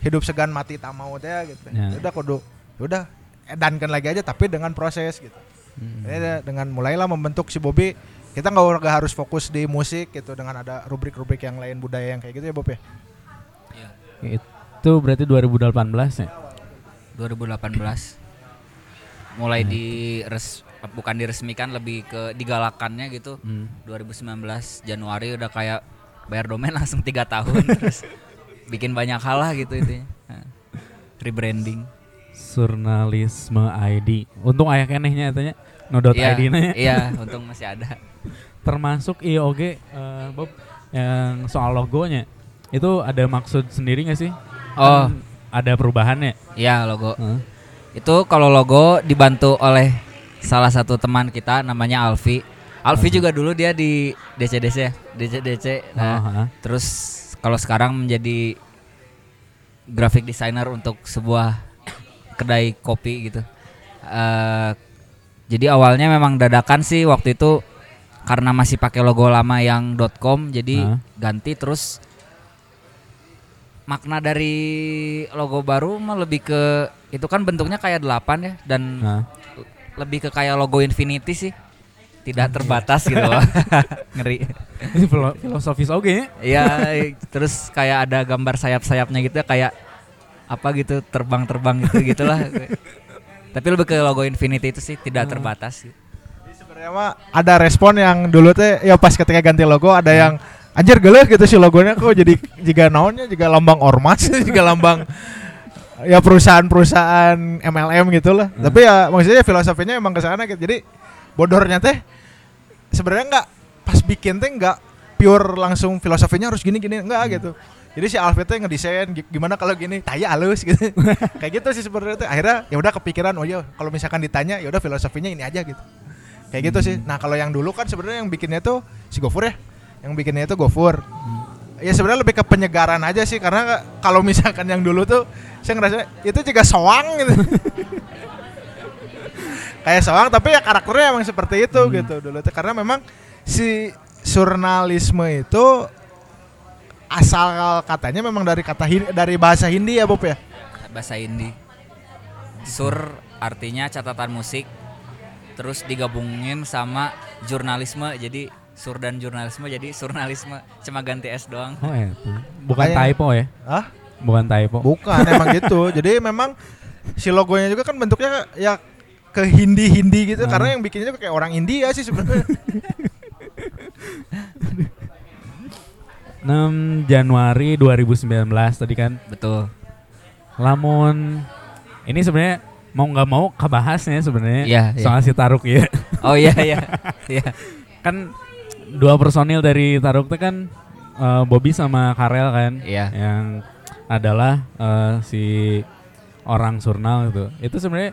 hidup segan mati tak mau teh gitu. Ya. udah kudu udah edankan lagi aja tapi dengan proses gitu. Hmm. Jadi ada- dengan mulailah membentuk si Bobby kita nggak harus fokus di musik gitu dengan ada rubrik-rubrik yang lain budaya yang kayak gitu ya Bob ya? Itu berarti 2018 ya? 2018 mulai di res bukan diresmikan lebih ke digalakannya gitu Hmm. 2019 Januari udah kayak bayar domain langsung tiga tahun terus bikin banyak hal lah gitu itu rebranding Surnalisme ID. Untung aya kenehnya tanya no dot Iya, ID nya. iya untung masih ada Termasuk IOG eh, Bob yang soal logonya. Itu ada maksud sendiri gak sih? Oh. Kan ada perubahannya. iya logo Heeh. itu kalau logo dibantu oleh salah satu teman kita namanya Alfi. Alfi juga dulu dia di DCDC ya? DCDC nah, Oh, heeh. terus kalau sekarang menjadi graphic designer untuk sebuah kedai kopi gitu. Eh, jadi awalnya memang dadakan sih waktu itu karena masih pakai logo lama yang .com jadi Hah? ganti terus makna dari logo baru mah lebih ke itu kan bentuknya kayak delapan ya dan Nah, lebih ke kayak logo Infinity sih tidak terbatas gitu loh ngeri ini filosofis oke ya. Iya, terus kayak ada gambar sayap-sayapnya gitu kayak apa gitu terbang-terbang gitu gitulah. Tapi lebih ke logo Infinity itu sih tidak terbatas. gitu. Jadi sebenarnya mah ada respon yang dulu teh ya pas ketika ganti logo ada yang anjir geleh gitu si logonya kok jadi jika naonnya juga lambang ormas juga lambang ya perusahaan-perusahaan MLM gitu lah. Tapi ya maksudnya filosofinya emang ke sana gitu. Jadi bodornya teh sebenarnya nggak pas bikin teh nggak pure langsung filosofinya harus gini-gini enggak gitu. Jadi si Alfred teh ngedesain gi- gimana kalau gini taya halus gitu. Kayak gitu sih sebenarnya teh. Akhirnya ya udah kepikiran oh ya kalau misalkan ditanya ya udah filosofinya ini aja gitu. Kayak gitu sih. Nah, kalau yang dulu kan sebenarnya yang bikinnya tuh si Gofur ya. Yang bikinnya itu Gofur. Ya sebenarnya lebih ke penyegaran aja sih karena ka- kalau misalkan yang dulu tuh saya ngerasa itu juga soang gitu. Kayak soang tapi ya karakternya emang seperti itu gitu dulu tuh karena memang si jurnalisme itu asal katanya memang dari kata dari bahasa Hindi ya Bob ya. Bahasa Hindi. Sur artinya catatan musik. Terus digabungin sama jurnalisme jadi sur dan jurnalisme jadi surnalisme cuma ganti S doang. Oh ya, bukan Kayak- typo ya? Hah? Bukan typo. Bukan emang gitu. Jadi memang si logonya juga kan bentuknya ya ke Hindi-Hindi gitu Ah. karena yang bikinnya juga kayak orang India sih sebenarnya. 6 Januari 2019 tadi kan. Betul. Lamun ini sebenarnya mau nggak mau kebahasnya sebenarnya iya. soal si Taruk ya. Oh iya iya. Iya. kan dua personil dari Taruk itu kan eh, Bobby sama Karel kan. Iya. Yang adalah eh, si orang surnal itu. Itu sebenarnya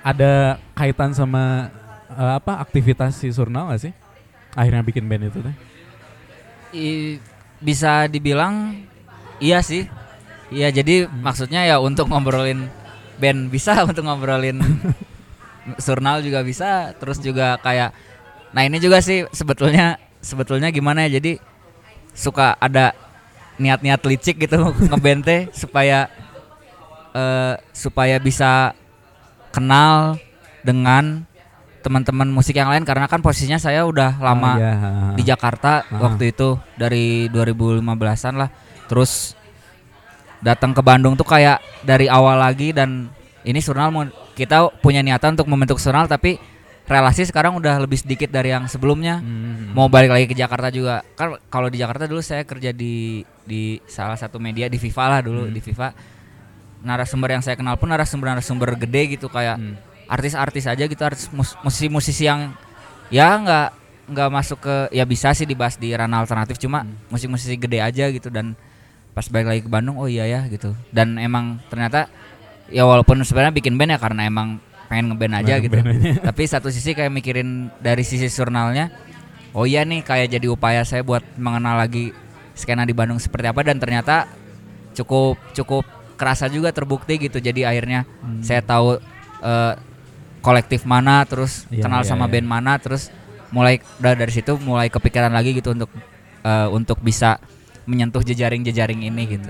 ada kaitan sama eh, apa aktivitas si surnal gak sih? Akhirnya bikin band itu teh. I- bisa dibilang iya sih. Iya, jadi maksudnya ya untuk ngobrolin band bisa, untuk ngobrolin surnal juga bisa, terus juga kayak nah ini juga sih sebetulnya sebetulnya gimana ya? Jadi suka ada niat-niat licik gitu ngeband teh supaya eh, supaya bisa kenal dengan teman-teman musik yang lain karena kan posisinya saya udah lama Oh, iya. di Jakarta Ah. waktu itu dari 2015-an lah. Terus datang ke Bandung tuh kayak dari awal lagi dan ini Surnal mau kita punya niatan untuk membentuk Surnal tapi relasi sekarang udah lebih sedikit dari yang sebelumnya. Hmm. Mau balik lagi ke Jakarta juga. Kan kalau di Jakarta dulu saya kerja di di salah satu media di Viva lah dulu Hmm. di Viva. Narasumber yang saya kenal pun narasumber-narasumber gede gitu kayak Hmm. artis-artis aja gitu artis mus- musisi-musisi yang ya nggak nggak masuk ke ya bisa sih dibahas di ranah alternatif cuma musik-musisi gede aja gitu dan pas balik lagi ke Bandung oh iya ya gitu dan emang ternyata ya walaupun sebenarnya bikin band ya karena emang pengen ngeband aja Pengen gitu aja. tapi satu sisi kayak mikirin dari sisi jurnalnya oh iya nih kayak jadi upaya saya buat mengenal lagi skena di Bandung seperti apa dan ternyata cukup cukup kerasa juga terbukti gitu jadi akhirnya Hmm. saya tahu eh, kolektif mana terus Iya, kenal iya, sama iya. band mana terus mulai udah dari situ mulai kepikiran lagi gitu untuk eh, untuk bisa menyentuh jejaring-jejaring ini gitu.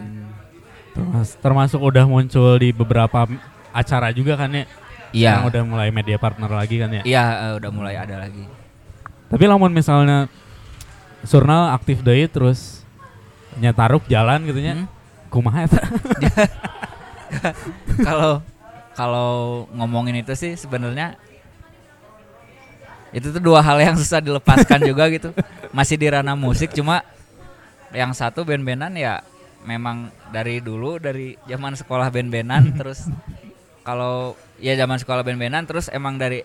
Termas- termasuk udah muncul di beberapa acara juga kan ya. Iya. Sekarang udah mulai media partner lagi kan ya. Iya, eh, udah mulai ada lagi. Tapi lamun misalnya Surnal aktif deui terus nyetaruk jalan gitu nya. Hmm? Kumaha eta? Kalau kalau ngomongin itu sih sebenarnya itu tuh dua hal yang susah dilepaskan juga gitu. Masih di ranah musik cuma yang satu band-bandan ya memang dari dulu dari zaman sekolah band-bandan terus kalau ya zaman sekolah band-bandan terus emang dari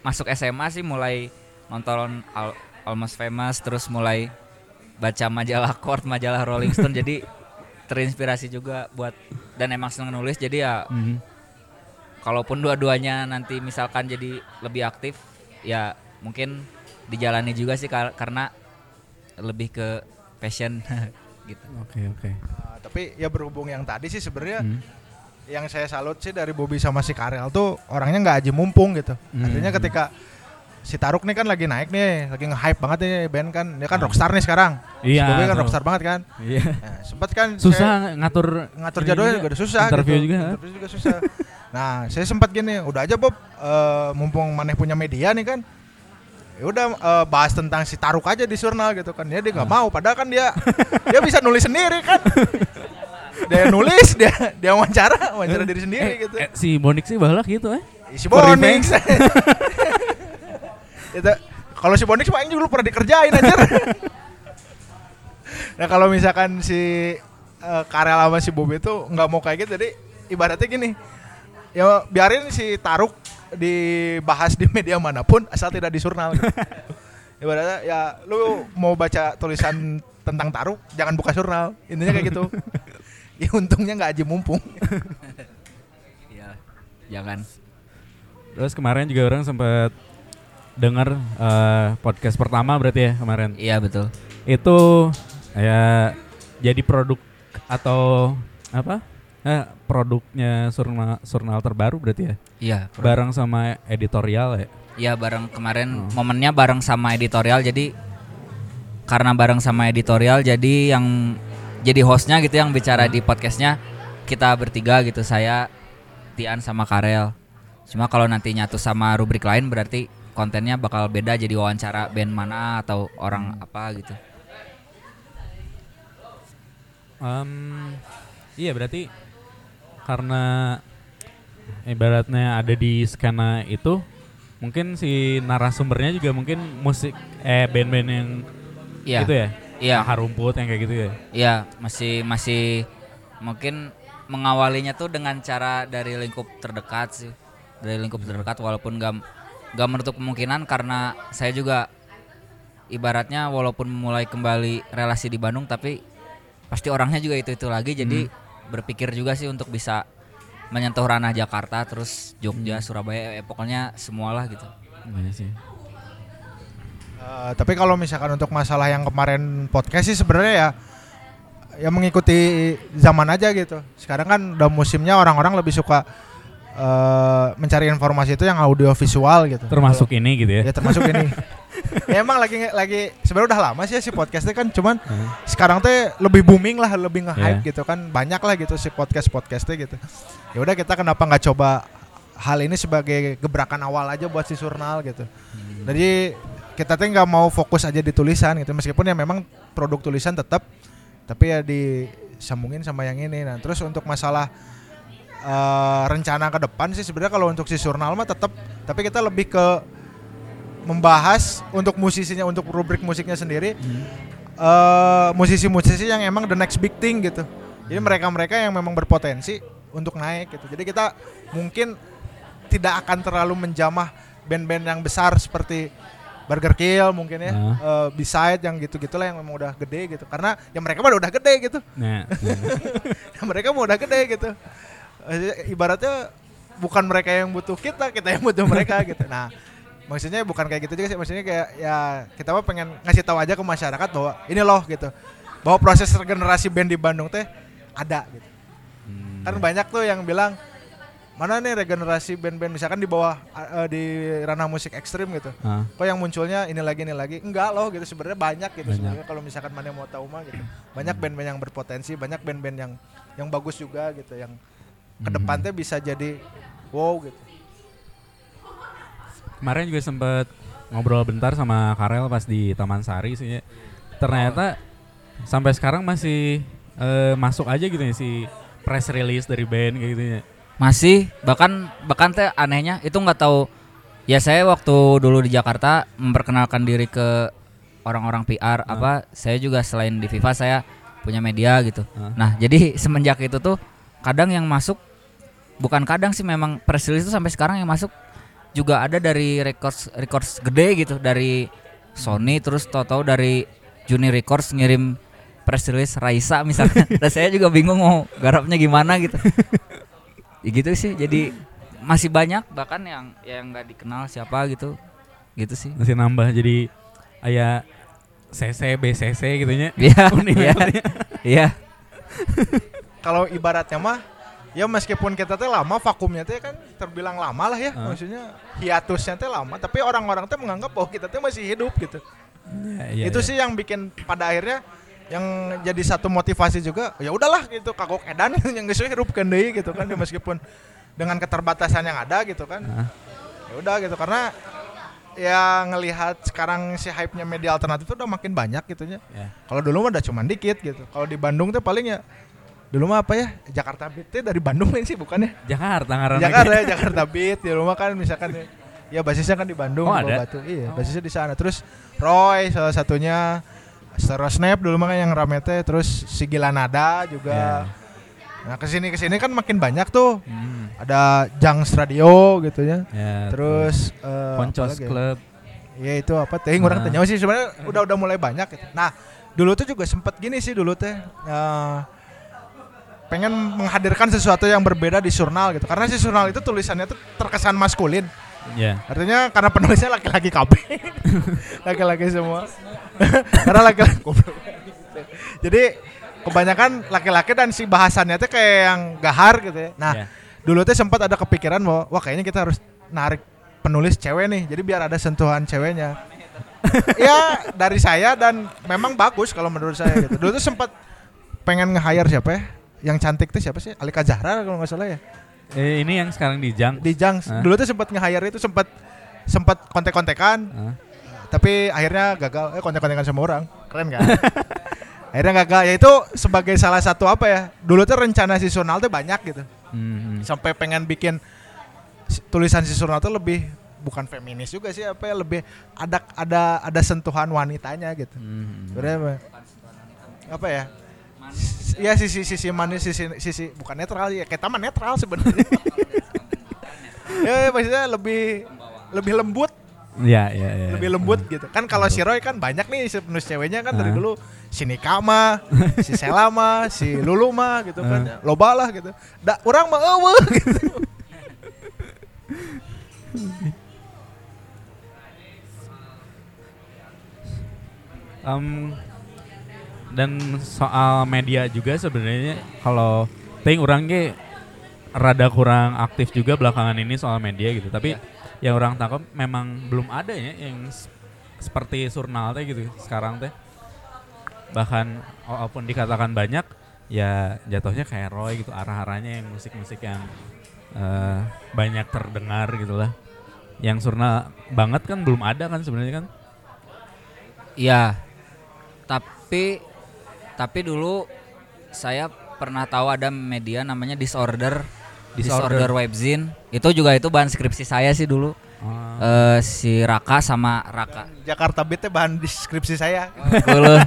masuk SMA sih mulai nonton Al- Almost Famous terus mulai baca majalah Chord, majalah Rolling Stone jadi terinspirasi juga buat dan emang seneng nulis jadi ya Mhm. kalaupun dua-duanya nanti misalkan jadi lebih aktif ya mungkin dijalani juga sih kar- karena lebih ke passion gitu. Oke oke. Nah, tapi ya berhubung yang tadi sih sebenarnya Hmm. Yang saya salut sih dari Bobby sama si Karel tuh orangnya nggak aji mumpung gitu. Hmm. Artinya ketika si Taruk nih kan lagi naik nih, lagi nge-hype banget nih band kan. Dia kan Hmm. rockstar nih sekarang. Iya, Si Bobby kan rockstar banget kan. Iya. Nah, sempat kan saya Susah ngatur ngatur jadwalnya juga, juga udah susah Interview gitu. juga. Interview juga susah. nah, saya sempat gini, udah aja Bob, eh, mumpung maneh punya media nih kan. Ya udah eh, bahas tentang si Taruk aja di jurnal gitu kan. Ya dia nggak mau padahal kan dia dia bisa nulis sendiri kan. dia nulis, dia dia wawancara, wawancara diri sendiri Eh, gitu. eh, si Bonik sih bahala gitu eh. si for Bonix. itu kalau si Bonix juga dulu pernah dikerjain aja. nah kalau misalkan si eh, Karel sama si Bobi itu nggak mau kayak gitu, jadi ibaratnya gini, ya biarin si Taruk dibahas di media mana pun asal tidak di jurnal. gitu. ibaratnya ya lu mau baca tulisan tentang Taruk jangan buka jurnal, intinya kayak gitu. ya untungnya nggak aja mumpung. Iya. Jangan. Terus kemarin juga orang sempat dengar eh, podcast pertama berarti ya kemarin. Iya betul. Itu ya jadi produk atau apa? Eh, produknya Surnal, Surnal terbaru berarti ya. Iya. Bareng sama editorial ya. Iya bareng kemarin Oh. momennya bareng sama editorial jadi karena bareng sama editorial jadi yang jadi hostnya gitu yang bicara di podcastnya kita bertiga gitu saya Tian sama Karel. Cuma kalau nanti nyatu sama rubrik lain berarti kontennya bakal beda jadi wawancara band mana atau orang apa gitu. Em, iya berarti karena ibaratnya ada di skena itu mungkin si narasumbernya juga mungkin musik eh band-band yang Iya. gitu ya Iya. Akar rumput yang kayak gitu ya Iya, masih masih mungkin mengawalinya tuh dengan cara dari lingkup terdekat sih. Dari lingkup terdekat walaupun gak gak menutup kemungkinan karena saya juga ibaratnya walaupun mulai kembali relasi di Bandung tapi pasti orangnya juga itu-itu lagi jadi berpikir juga sih untuk bisa menyentuh ranah Jakarta terus Jogja, Surabaya eh, pokoknya semualah gitu. Iya sih Eh, tapi kalau misalkan untuk masalah yang kemarin podcast sih sebenarnya ya ya mengikuti zaman aja gitu. Sekarang kan udah musimnya orang-orang lebih suka eh, mencari informasi itu yang audio visual gitu. termasuk ini gitu ya ya termasuk ini. ya emang lagi lagi sebenarnya udah lama sih si podcastnya kan cuman Heeh. sekarang teh lebih booming lah, lebih nge-hype Iya. gitu kan. Banyak lah gitu si podcast-podcastnya gitu. Ya udah kita kenapa nggak coba hal ini sebagai gebrakan awal aja buat si jurnal gitu. Jadi kita tuh nggak mau fokus aja di tulisan gitu meskipun ya memang produk tulisan tetap tapi ya disambungin sama yang ini. Nah, terus untuk masalah eh, rencana ke depan sih sebenarnya kalau untuk si jurnal mah tetap tapi kita lebih ke membahas untuk musisinya untuk rubrik musiknya sendiri eh, musisi-musisi yang emang the next big thing gitu. Jadi mereka-mereka yang memang berpotensi untuk naik gitu. Jadi kita mungkin tidak akan terlalu menjamah band-band yang besar seperti Burger Kill mungkin ya, Nah. eh, Beside yang gitu-gitulah yang memang udah gede gitu. Karena ya mereka mah udah gede gitu. nah, nah. mereka mau udah gede gitu. Ibaratnya bukan mereka yang butuh kita, kita yang butuh mereka gitu. Nah, maksudnya bukan kayak gitu juga sih. Maksudnya kayak ya kita mah pengen ngasih tahu aja ke masyarakat bahwa ini loh gitu. Bahwa proses regenerasi band di Bandung teh ada gitu. Hmm, Kan banyak tuh yang bilang mana nih regenerasi band-band misalkan di bawah eh, di ranah musik ekstrim gitu. Ah, Kok yang munculnya ini lagi ini lagi? Enggak loh gitu sebenarnya banyak gitu sebenarnya kalau misalkan mana mau tahu mah gitu. Banyak band-band yang berpotensi, banyak band-band yang yang bagus juga gitu yang ke depan teh bisa jadi wow gitu. kemarin juga sempet ngobrol bentar sama Karel pas di Taman Sari sih. ya. Ternyata sampai sekarang masih eh, masuk aja gitu ya si press release dari band kayak gitu ya. Masih bahkan bahkan teh anehnya itu nggak tahu ya saya waktu dulu di Jakarta memperkenalkan diri ke orang-orang PR Ah. apa saya juga selain di FIFA saya punya media gitu. Ah. Nah, jadi semenjak itu tuh kadang yang masuk bukan kadang sih memang press release itu sampai sekarang yang masuk juga ada dari records records gede gitu dari Sony terus tahu-tahu dari Juni Records ngirim press release Raisa misalnya. Dan saya juga bingung mau garapnya gimana gitu. ya gitu sih. Jadi masih banyak bahkan yang yang nggak dikenal siapa gitu. Gitu sih. Masih nambah jadi kayak CC BCC gitu nya. Iya, iya. ya. Iya. Kalau ibaratnya mah ya meskipun kita teh lama vakumnya teh kan terbilang lama lah ya Ah. maksudnya hiatusnya teh lama tapi orang-orang teh menganggap bahwa kita teh masih hidup gitu Iya, iya, itu iya. sih yang bikin pada akhirnya yang jadi satu motivasi juga ya udahlah gitu kagok edan yang geus we hirupkeun deui gitu kan ya meskipun dengan keterbatasan yang ada gitu kan ya udah gitu karena ya ngelihat sekarang si hype-nya media alternatif itu udah makin banyak gitu ya. Kalau dulu mah udah cuman dikit gitu. Kalau di Bandung tuh paling ya dulu mah apa ya? Jakarta Beat teh dari Bandung sih bukan ya? Jakarta ngaranna Jakarta ya, Jakarta Beat di rumah kan misalkan ya, ya basisnya kan di Bandung Oh, ada? Batu. Iya, basisnya di sana. Terus Roy salah satunya Stero Snap dulu mah kan yang rame teh, terus si Gilanada juga. Nah, ke sini ke sini kan makin banyak tuh. Hmm, Ada Jangs Radio gitu ya. ya, Terus eh, Poncos ya? Club. Iya itu apa teh orang Nah. tanya sih sebenarnya udah udah mulai banyak gitu. Nah, dulu tuh juga sempet gini sih dulu teh eh, pengen menghadirkan sesuatu yang berbeda di jurnal gitu. Karena si jurnal itu tulisannya tuh terkesan maskulin. Ya. Artinya karena penulisnya laki-laki KB. laki-laki semua. karena laki-laki. Jadi kebanyakan laki-laki dan si bahasannya tuh kayak yang gahar gitu ya. Nah, Ya. dulu tuh sempat ada kepikiran bahwa wah kayaknya kita harus narik penulis cewek nih jadi biar ada sentuhan ceweknya ya dari saya dan memang bagus kalau menurut saya gitu dulu tuh sempat pengen nge-hire siapa ya yang cantik tuh siapa sih Alika Zahra kalau nggak salah ya Eh, ini yang sekarang di Jang. di Jangs Hah? dulu tuh sempat nge-hire itu sempat sempat kontek-kontekan Ah. tapi akhirnya gagal eh kontek-kontekan sama orang keren kan akhirnya gagal ya itu sebagai salah satu apa ya dulu tuh rencana si Sonal tuh banyak gitu Hmm, hmm. sampai pengen bikin tulisan si Surna tuh lebih bukan feminis juga sih apa ya lebih ada ada ada sentuhan wanitanya gitu. Hmm. Sebenarnya apa? apa ya? Iya sisi sisi manis sisi sisi bukan netral ya kita mah netral sebenarnya. ya, ya, maksudnya lebih lebih lembut. Ya, ya, ya. lebih lembut gitu. Kan kalau si Roy kan banyak nih si penulis ceweknya kan dari Ah. dulu si Nikama si Selama si Lulu mah gitu kan. Loba lah gitu. Da orang mah eueuh gitu Em, dan soal media juga sebenarnya kalau ting orang ge rada kurang aktif juga belakangan ini soal media gitu. Tapi yang orang tangkap memang belum ada ya yang seperti surnal teh gitu sekarang teh. Bahkan walaupun dikatakan banyak ya jatuhnya kayak Roy gitu arah-arahnya yang musik-musik yang eh, banyak terdengar gitu lah. Yang surna banget kan belum ada kan sebenarnya kan. Iya. Tapi tapi dulu saya pernah tahu ada media namanya Disorder. Disorder. Disorder Webzine. Itu juga itu bahan skripsi saya sih dulu. Oh. Eh si Raka sama Raka. Jakarta Beat teh bahan deskripsi saya Dulu.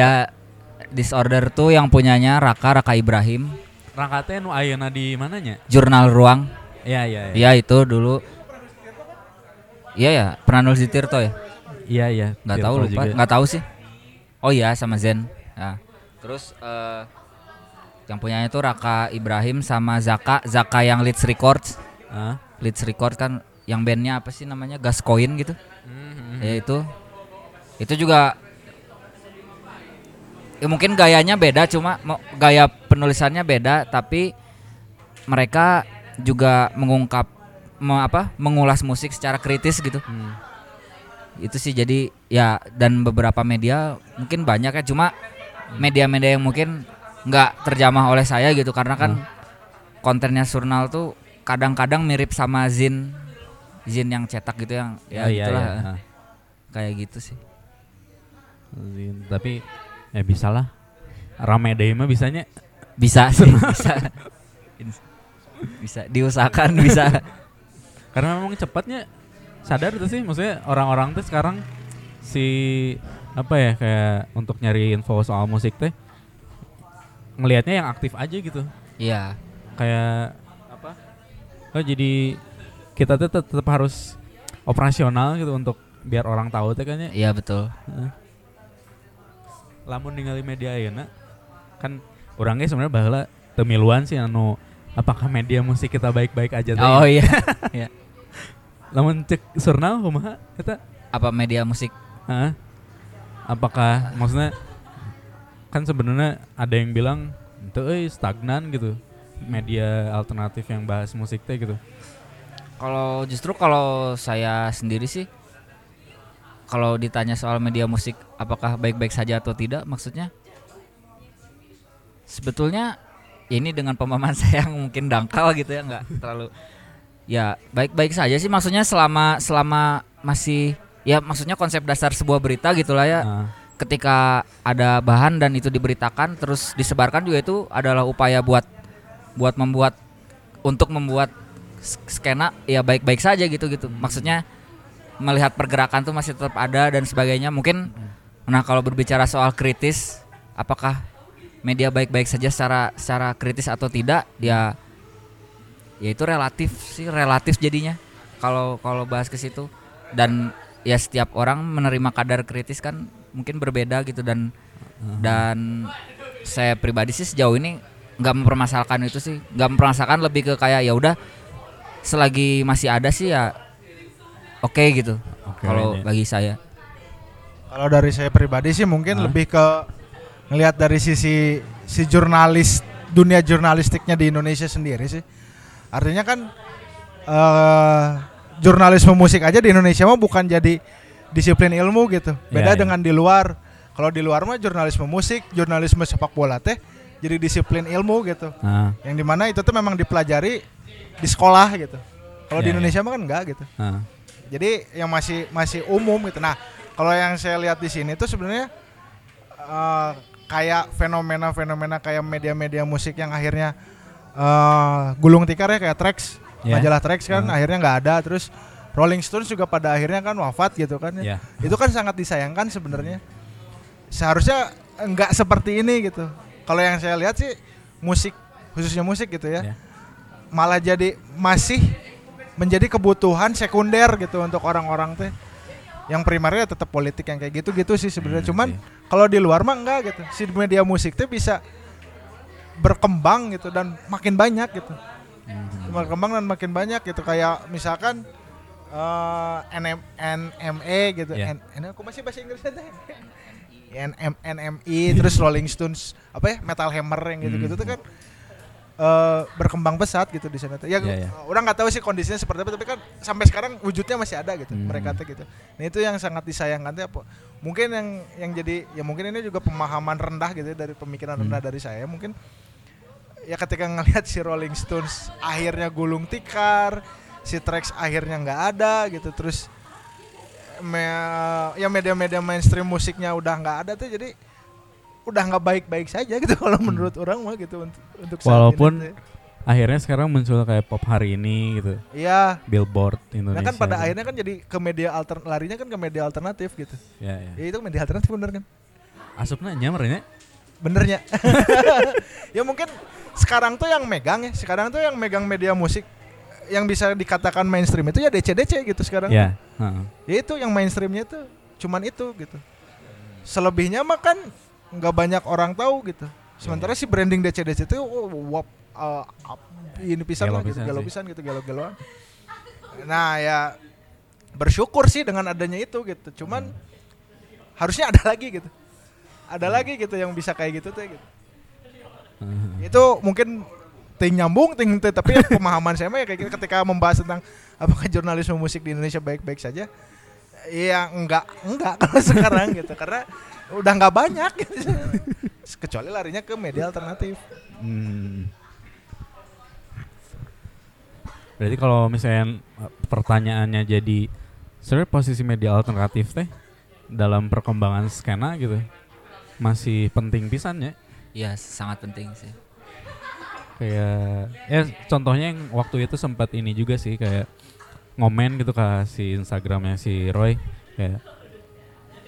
ya Disorder tuh yang punyanya Raka Raka Ibrahim. Rangka teh nu ayeuna di mananya? Jurnal Ruang. Iya iya iya. Iya itu dulu. Iya ya, pernah nulis di Tirto ya? Iya iya. nggak tahu lupa juga. nggak tahu sih oh iya sama Zen ya terus eh yang punyanya itu Raka Ibrahim sama Zaka Zaka yang Leeds Records Ah. Leeds Records kan yang bandnya apa sih namanya Gascoin gitu Mhm. ya itu itu juga ya mungkin gayanya beda cuma gaya penulisannya beda tapi mereka juga mengungkap me- apa mengulas musik secara kritis gitu Hmm. Itu sih jadi ya dan beberapa media mungkin banyak ya cuma media-media yang mungkin nggak terjamah oleh saya gitu karena kan kontennya Surnal tuh kadang-kadang mirip sama Zin Zin yang cetak gitu yang ya Oh, iya, gitulah iya. Kayak gitu sih Zin. Tapi ya bisa lah. Rame deh mah bisanya. bisa sih bisa bisa diusahakan bisa Karena memang cepatnya sadar tuh sih maksudnya orang-orang tuh sekarang si apa ya kayak untuk nyari info soal musik teh ngelihatnya yang aktif aja gitu. iya Kayak apa? Oh jadi kita tuh tet- tetap harus operasional gitu untuk biar orang tahu teh kayaknya iya betul lamun ningali media ayeuna kan orangnya sebenarnya baheula teu miluan sih anu apakah media musik kita baik-baik aja teh. oh iya iya Lamun cek surnal kumaha eta? apa media musik Hah? Apakah maksudnya kan sebenarnya ada yang bilang itu euy stagnan gitu media alternatif yang bahas musik teh gitu. Kalau justru kalau saya sendiri sih kalau ditanya soal media musik apakah baik-baik saja atau tidak maksudnya sebetulnya ya ini dengan pemahaman saya yang mungkin dangkal gitu ya nggak terlalu ya baik-baik saja sih. Maksudnya selama selama masih ya maksudnya konsep dasar sebuah berita gitulah ya. Nah, ketika ada bahan dan itu diberitakan terus disebarkan juga itu adalah upaya buat buat membuat untuk membuat sk- skena ya baik-baik saja gitu gitu. Maksudnya melihat pergerakan tuh masih tetap ada dan sebagainya. Mungkin nah kalau berbicara soal kritis apakah media baik-baik saja secara secara kritis atau tidak ya ya itu relatif sih relatif jadinya. Kalau kalau bahas ke situ dan ya setiap orang menerima kadar kritis kan mungkin berbeda gitu dan dan saya pribadi sih sejauh ini nggak mempermasalahkan itu sih. Nggak mempermasalahkan lebih ke kayak ya udah selagi masih ada sih ya oke gitu Oke, kalau bagi saya. Kalau dari saya pribadi sih mungkin Hah? lebih ke ngelihat dari sisi si jurnalis dunia jurnalistiknya di Indonesia sendiri sih. Artinya kan eh jurnalisme musik aja di Indonesia mah bukan jadi disiplin ilmu gitu. Beda Iya, iya. dengan di luar. Kalau di luar mah jurnalisme musik, jurnalisme sepak bola teh jadi disiplin ilmu gitu. Nah, Yang di mana itu tuh memang dipelajari di sekolah gitu. Kalau di Iya, iya. Indonesia mah kan enggak gitu. nah. Jadi yang masih masih umum gitu. Nah, kalau yang saya lihat di sini tuh sebenarnya eh, kayak fenomena-fenomena kayak media-media musik yang akhirnya eh, gulung tikar ya kayak Trax, Ya. majalah Trax kan Hmm. akhirnya nggak ada. Terus Rolling Stones juga pada akhirnya kan wafat gitu kan. ya. Ya. Itu kan sangat disayangkan sebenarnya. Seharusnya nggak seperti ini gitu. Kalau yang saya lihat sih musik khususnya musik gitu ya Ya. malah jadi masih menjadi kebutuhan sekunder gitu untuk orang-orang teh yang primernya tetap politik yang kayak gitu-gitu sih sebenarnya Hmm, cuman sih. kalau di luar mah enggak gitu si media musik teh bisa berkembang gitu dan makin banyak gitu Hmm. berkembang dan makin banyak gitu kayak misalkan eh NM, NME gitu Ya. N, N- aku masih bahasa Inggrisnya teh NM, NMI terus Rolling Stones apa ya Metal Hammer yang gitu-gitu Hmm. tuh kan eh, berkembang pesat gitu di sana tuh. Ya, Ya, ya. orang nggak tahu sih kondisinya seperti apa tapi kan sampai sekarang wujudnya masih ada gitu Hmm. mereka tuh gitu. Nah itu yang sangat disayangkan tuh apa? Mungkin yang yang jadi ya mungkin ini juga pemahaman rendah gitu ya, dari pemikiran Hmm. rendah dari saya mungkin ya ketika ngelihat si Rolling Stones akhirnya gulung tikar, si Trax akhirnya nggak ada gitu, terus me- ya media-media mainstream musiknya udah nggak ada tuh jadi udah nggak baik-baik saja gitu kalau menurut orang mah gitu untuk untuk Hmm. Walaupun ini. Akhirnya sekarang muncul kayak pop hari ini gitu. Iya, Billboard nah Indonesia. kan pada gitu. akhirnya kan jadi ke media alter larinya kan ke media alternatif gitu. Ya, ya. Ya itu media alternatif bener kan? Asupna nyamernya. Benernya. ya mungkin sekarang tuh yang megang ya, sekarang tuh yang megang media musik yang bisa dikatakan mainstream itu ya DC-DC gitu sekarang. Ya. heeh. Ya itu yang mainstreamnya tuh cuman itu gitu. Selebihnya mah kan nggak banyak orang tahu gitu. Sementara si branding DC-DC itu oh, wap, uh, up- ini pisan lah gitu, sih. pisan gitu, gelo-geloan. Nah ya bersyukur sih dengan adanya itu gitu. Cuman harusnya ada lagi gitu. Ada lagi gitu yang bisa kayak gitu tuh gitu. Heeh. itu mungkin ting nyambung ting tapi pemahaman saya mah ya kayak gitu ketika membahas tentang apakah jurnalisme musik di Indonesia baik-baik saja ya enggak enggak kalau sekarang gitu karena udah nggak banyak gitu. kecuali larinya ke media alternatif Hmm. Berarti kalau misalnya pertanyaannya jadi sebenarnya posisi media alternatif teh dalam perkembangan skena gitu masih penting pisan ya. Iya, sangat penting sih. Kayak ya contohnya yang waktu itu sempat ini juga sih kayak ngomen gitu ke si Instagramnya si Roy kayak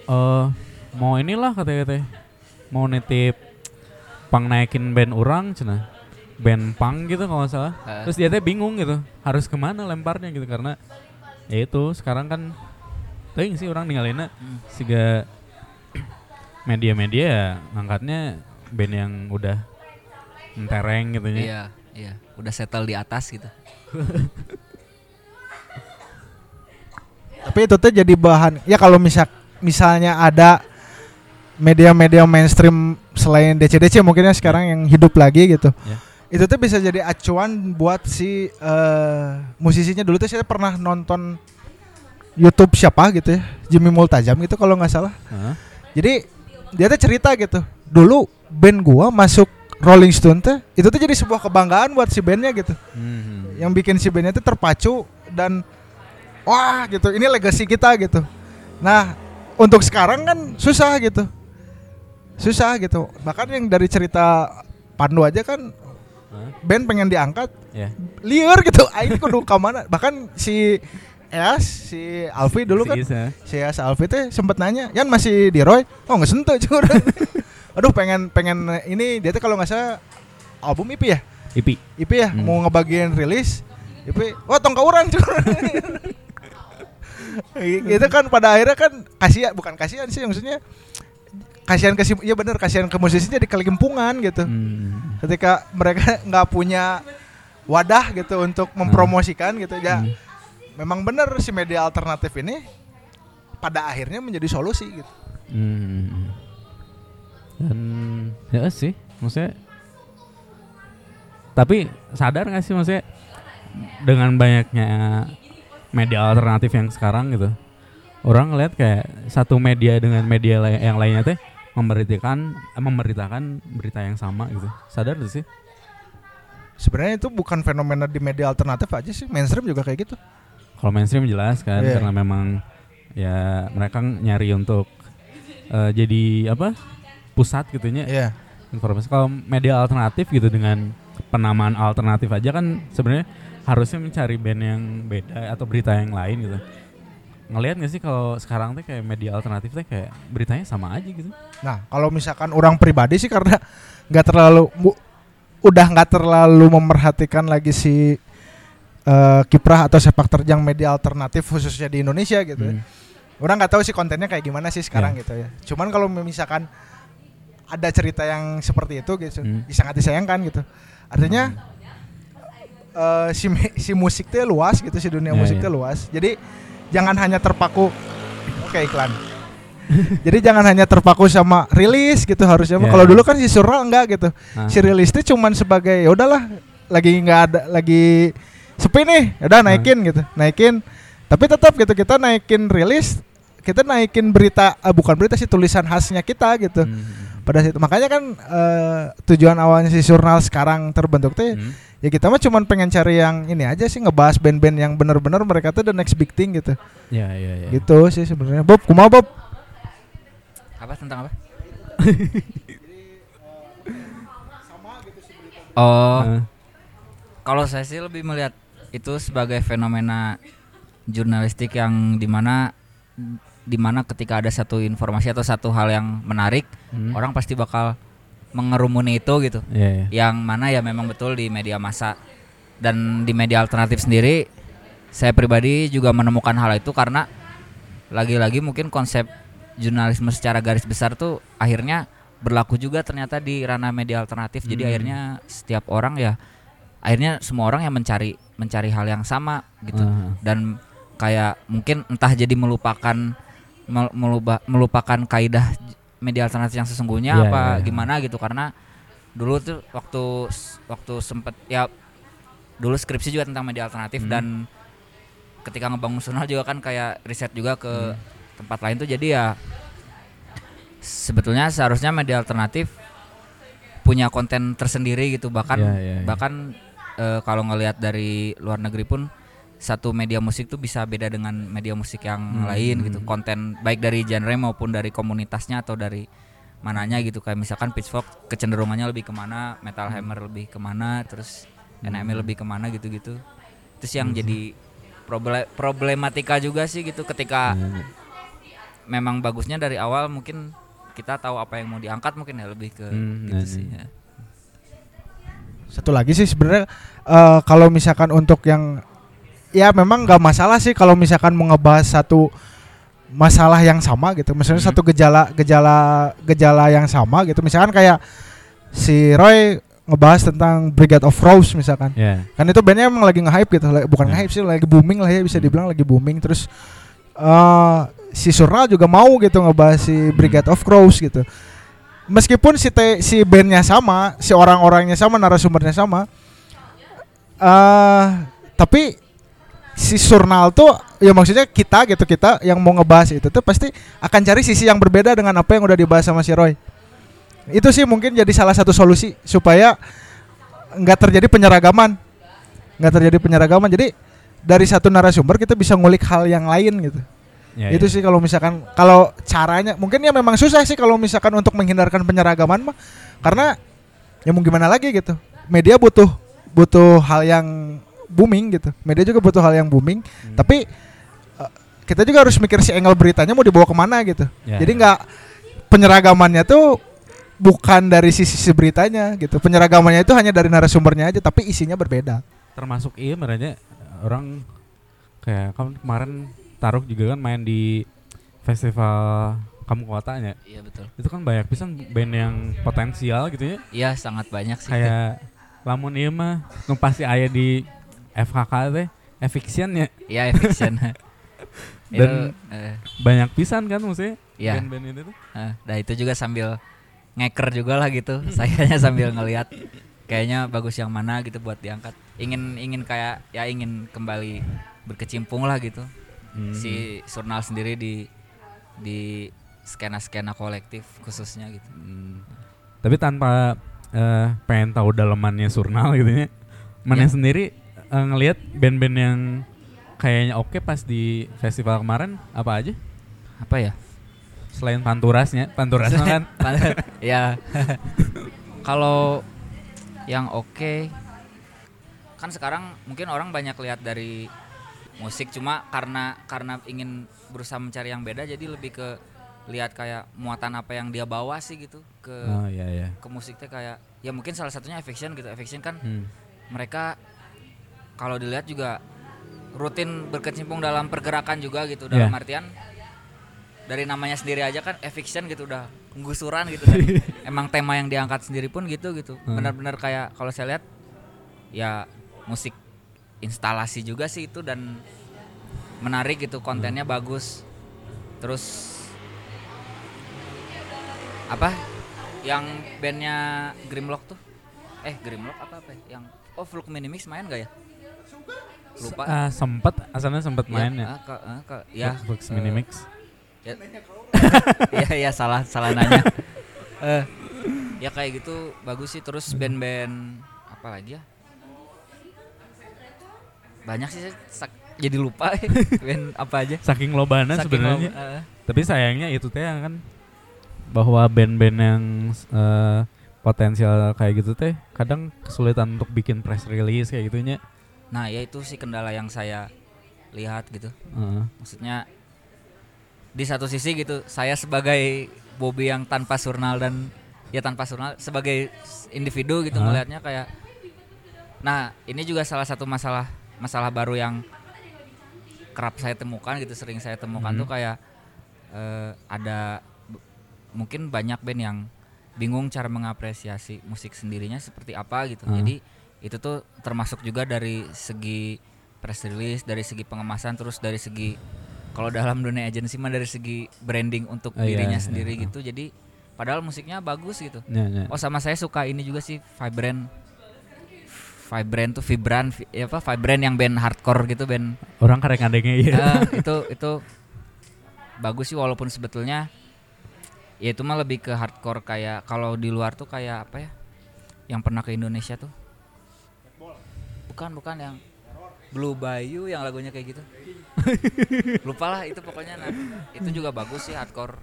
eh mau inilah katanya mau nitip pang naikin band orang cina band pang gitu kalau nggak salah Heeh. terus dia teh bingung gitu harus ke mana lemparnya gitu karena ya itu sekarang kan ting sih orang ninggalinnya Hmm. siga media-media ya ngangkatnya band yang udah mentereng gitu ya Iya, iya. Udah settle di atas gitu. tapi itu tuh jadi bahan ya kalau misal misalnya ada media-media mainstream selain DC-DC mungkin ya sekarang yang hidup lagi gitu Ya. itu tuh bisa jadi acuan buat si eh, musisinya dulu tuh saya pernah nonton YouTube siapa gitu ya Jimmy Multajam gitu kalau nggak salah Heeh. jadi dia tuh cerita gitu. Dulu band gua masuk Rolling Stone tuh itu tuh jadi sebuah kebanggaan buat si bandnya gitu. Hmm. yang bikin si bandnya tuh terpacu dan wah gitu. Ini legacy kita gitu. Nah untuk sekarang kan susah gitu. Susah gitu. Bahkan yang dari cerita Pandu aja kan Hah? band pengen diangkat Ya. liar gitu. Aing kudu ka mana? Bahkan si Eas si Alfi dulu Si kan Isa. si Eas Alfi teh sempet nanya Yan masih di Roy oh nggak sentuh cur aduh pengen pengen ini dia tuh kalau nggak salah album IP ya Ipi. IP ya Hmm. mau ngebagiin rilis IP wah tong ka urang cur itu kan pada akhirnya kan kasihan bukan kasihan sih maksudnya kasihan ke iya bener kasihan ke musisi jadi kelimpungan gitu Hmm. ketika mereka nggak punya wadah gitu untuk mempromosikan gitu ya Hmm. Memang bener si media alternatif ini pada akhirnya menjadi solusi gitu Hmm. Dan ya sih, maksudnya tapi sadar gak sih maksudnya dengan banyaknya media alternatif yang sekarang gitu, orang ngeliat kayak satu media dengan media yang lainnya teh memberitakan eh, memberitakan berita yang sama gitu. Sadar gak sih? sebenarnya itu bukan fenomena di media alternatif aja sih mainstream juga kayak gitu Kalau mainstream jelas kan Iya. karena memang ya mereka nyari untuk eh, jadi apa pusat gitunya iya. Informasi kalau media alternatif gitu dengan penamaan alternatif aja kan sebenarnya harusnya mencari band yang beda atau berita yang lain gitu. Ngelihat nggak sih kalau sekarang tuh kayak media alternatif tuh kayak beritanya sama aja gitu? Nah kalau misalkan orang pribadi sih karena nggak terlalu bu- udah nggak terlalu memerhatikan lagi si eh, kiprah atau sepak terjang media alternatif khususnya di Indonesia gitu ya. Hmm. Orang nggak tahu sih kontennya kayak gimana sih sekarang gitu ya. Cuman kalau misalkan ada cerita yang seperti itu gitu, Hmm. sangat disayangkan gitu. Artinya eh, si me- si musik teh luas gitu, si dunia Ya, musik ya. teh luas. Jadi jangan hanya terpaku oke iklan. Jadi jangan hanya terpaku sama rilis gitu harusnya. Ya. Kalau dulu kan si Surra enggak gitu. Nah, Si rilis itu cuman sebagai ya udahlah lagi nggak ada lagi sepi nih, ya udah naikin gitu, naikin. Tapi tetap gitu kita naikin rilis, kita naikin berita eh, bukan berita sih tulisan khasnya kita gitu. hmm. Pada situ makanya kan eh, tujuan awalnya si jurnal sekarang terbentuk tuh Hmm. ya kita mah cuman pengen cari yang ini aja sih ngebahas band-band yang bener-bener mereka tuh the next big thing gitu. ya ya ya Gitu sih sebenarnya. Bob, kumaha Bob? Apa tentang apa? oh, Nah, kalau saya sih lebih melihat itu sebagai fenomena jurnalistik yang di mana di mana ketika ada satu informasi atau satu hal yang menarik, hmm. orang pasti bakal mengerumuni itu gitu. ya ya Yang mana ya memang betul di media massa dan di media alternatif sendiri, saya pribadi juga menemukan hal itu karena lagi-lagi mungkin konsep jurnalisme secara garis besar tuh akhirnya berlaku juga ternyata di ranah media alternatif. Jadi Hmm. akhirnya setiap orang ya akhirnya semua orang yang mencari mencari hal yang sama gitu. Ah. Dan kayak mungkin entah jadi melupakan mel- melupa- melupakan kaidah media alternatif yang sesungguhnya Iya, apa iya, iya. gimana gitu karena dulu tuh waktu waktu sempet ya dulu skripsi juga tentang media alternatif Hmm. dan ketika ngebangun jurnal juga kan kayak riset juga ke Hmm. tempat lain tuh jadi ya sebetulnya seharusnya media alternatif punya konten tersendiri gitu bahkan Iya, iya, iya. bahkan eh, kalau ngelihat dari luar negeri pun satu media musik tuh bisa beda dengan media musik yang Hmm, lain hmm. gitu konten baik dari genre maupun dari komunitasnya atau dari mananya gitu kayak misalkan Pitchfork kecenderungannya lebih ke mana Metal Hmm. Hammer lebih ke mana terus NME lebih ke mana gitu-gitu terus yang jadi proble- problematika juga sih gitu ketika Iya. memang bagusnya dari awal mungkin kita tahu apa yang mau diangkat mungkin ya lebih ke Hmm, gitu iya, sih ya. Satu lagi sih sebenarnya eh, kalau misalkan untuk yang ya memang nggak masalah sih kalau misalkan mau ngebahas satu masalah yang sama gitu. Misalnya Mhm. satu gejala gejala gejala yang sama gitu. Misalkan kayak si Roy ngebahas tentang Brigade of Rose misalkan. Ya. Kan itu bandnya emang lagi nge-hype gitu. Bukan Ya. nge-hype sih, lagi booming lah ya bisa Hmm. dibilang lagi booming terus eh si Surnal juga mau gitu ngebahas si Brigade of Crows gitu. Meskipun si te, si bandnya sama, si orang-orangnya sama, narasumbernya sama, eh tapi si Surnal tuh ya maksudnya kita gitu kita yang mau ngebahas itu tuh pasti akan cari sisi yang berbeda dengan apa yang udah dibahas sama si Roy. Itu sih mungkin jadi salah satu solusi supaya nggak terjadi penyeragaman, nggak terjadi penyeragaman. Jadi dari satu narasumber kita bisa ngulik hal yang lain gitu. Ya, itu ya. sih kalau misalkan kalau caranya mungkin ya memang susah sih kalau misalkan untuk menghindarkan penyeragaman mah karena ya mau gimana lagi gitu. Media butuh butuh hal yang booming gitu. Media juga butuh hal yang booming, Hmm. tapi eh, kita juga harus mikir si angle beritanya mau dibawa ke mana gitu. Ya. Jadi nggak penyeragamannya tuh bukan dari sisi sisi beritanya gitu. Penyeragamannya itu hanya dari narasumbernya aja, tapi isinya berbeda. termasuk iya merenya orang kayak kan kemarin Taruk juga kan main di festival kamu kotanya Iya betul. itu kan banyak pisan band yang potensial gitu ya Iya sangat banyak sih. kayak lamun iya mah nu pasti aya di FKK teh eviction ya Iya eviction. Dan- itu, eh, banyak pisan kan maksudnya Iya. band-band itu tuh nah itu juga sambil ngeker juga lah gitu. Sayanya sambil ngelihat kayaknya bagus yang mana gitu buat diangkat. Ingin ingin kayak ya ingin kembali berkecimpung lah gitu. Hmm. Si Surnal sendiri di di skena-skena kolektif khususnya gitu. Hmm. Tapi tanpa eh, pengen tahu dalemannya Surnal gitu ya. Mana Ya. sendiri eh, ngelihat band-band yang kayaknya oke pas di festival kemarin apa aja? Apa ya? Selain Panturasnya, Panturasnya kan ya. Kalau yang oke kan sekarang mungkin orang banyak lihat dari musik cuma karena karena ingin berusaha mencari yang beda jadi lebih ke lihat kayak muatan apa yang dia bawa sih gitu ke Oh iya iya. ke musiknya kayak ya mungkin salah satunya Affection gitu Affection kan Hmm. mereka kalau dilihat juga rutin berkecimpung dalam pergerakan juga gitu dalam artian dari namanya sendiri aja kan eviction gitu udah penggusuran gitu kan. emang tema yang diangkat sendiri pun gitu gitu Hmm. benar-benar kayak kalau saya lihat ya musik instalasi juga sih itu dan menarik gitu kontennya bagus. Terus apa? Yang bandnya Grimlock tuh? Eh Grimlock apa apa ya? yang oh Fluk Minimix main gak ya? Lupa. Ah, sempet asalnya sempet main ya. ah, ke- ah, ke- ya Flux eh, Minimix. ya. Ya ya salah salah nanya. Eh ya kayak gitu bagus sih. Terus band-band apa lagi ya banyak sih saya sak- jadi lupa band apa aja Saking lobana sebenarnya. loba- eh, Tapi sayangnya itu teh kan bahwa band-band yang eh, potensial kayak gitu teh kadang kesulitan untuk bikin press release kayak gitunya. nah ya itu sih kendala yang saya lihat gitu Heeh. maksudnya di satu sisi gitu saya sebagai Bobby yang tanpa surnal dan ya tanpa surnal sebagai individu gitu Hah? melihatnya kayak nah ini juga salah satu masalah masalah baru yang kerap saya temukan gitu sering saya temukan Hmm. tuh kayak eh, ada mungkin banyak band yang bingung cara mengapresiasi musik sendirinya seperti apa gitu Hmm. jadi itu tuh termasuk juga dari segi press release dari segi pengemasan terus dari segi kalau dalam dunia agensi mah dari segi branding untuk Oh, iya, dirinya iya, sendiri iya. gitu jadi padahal musiknya bagus gitu Ya, ya. oh sama saya suka ini juga sih Vibrant Vibrant tuh Vibran vi- ya apa Vibrant yang band hardcore gitu band. Orang karek ngadengnya iya. Eh, itu itu bagus sih walaupun sebetulnya ya itu mah lebih ke hardcore kayak kalau di luar tuh kayak apa ya yang pernah ke Indonesia tuh. Bukan bukan yang Blue Bayou yang lagunya kayak gitu. Lupa lah itu pokoknya nah, itu juga bagus sih hardcore.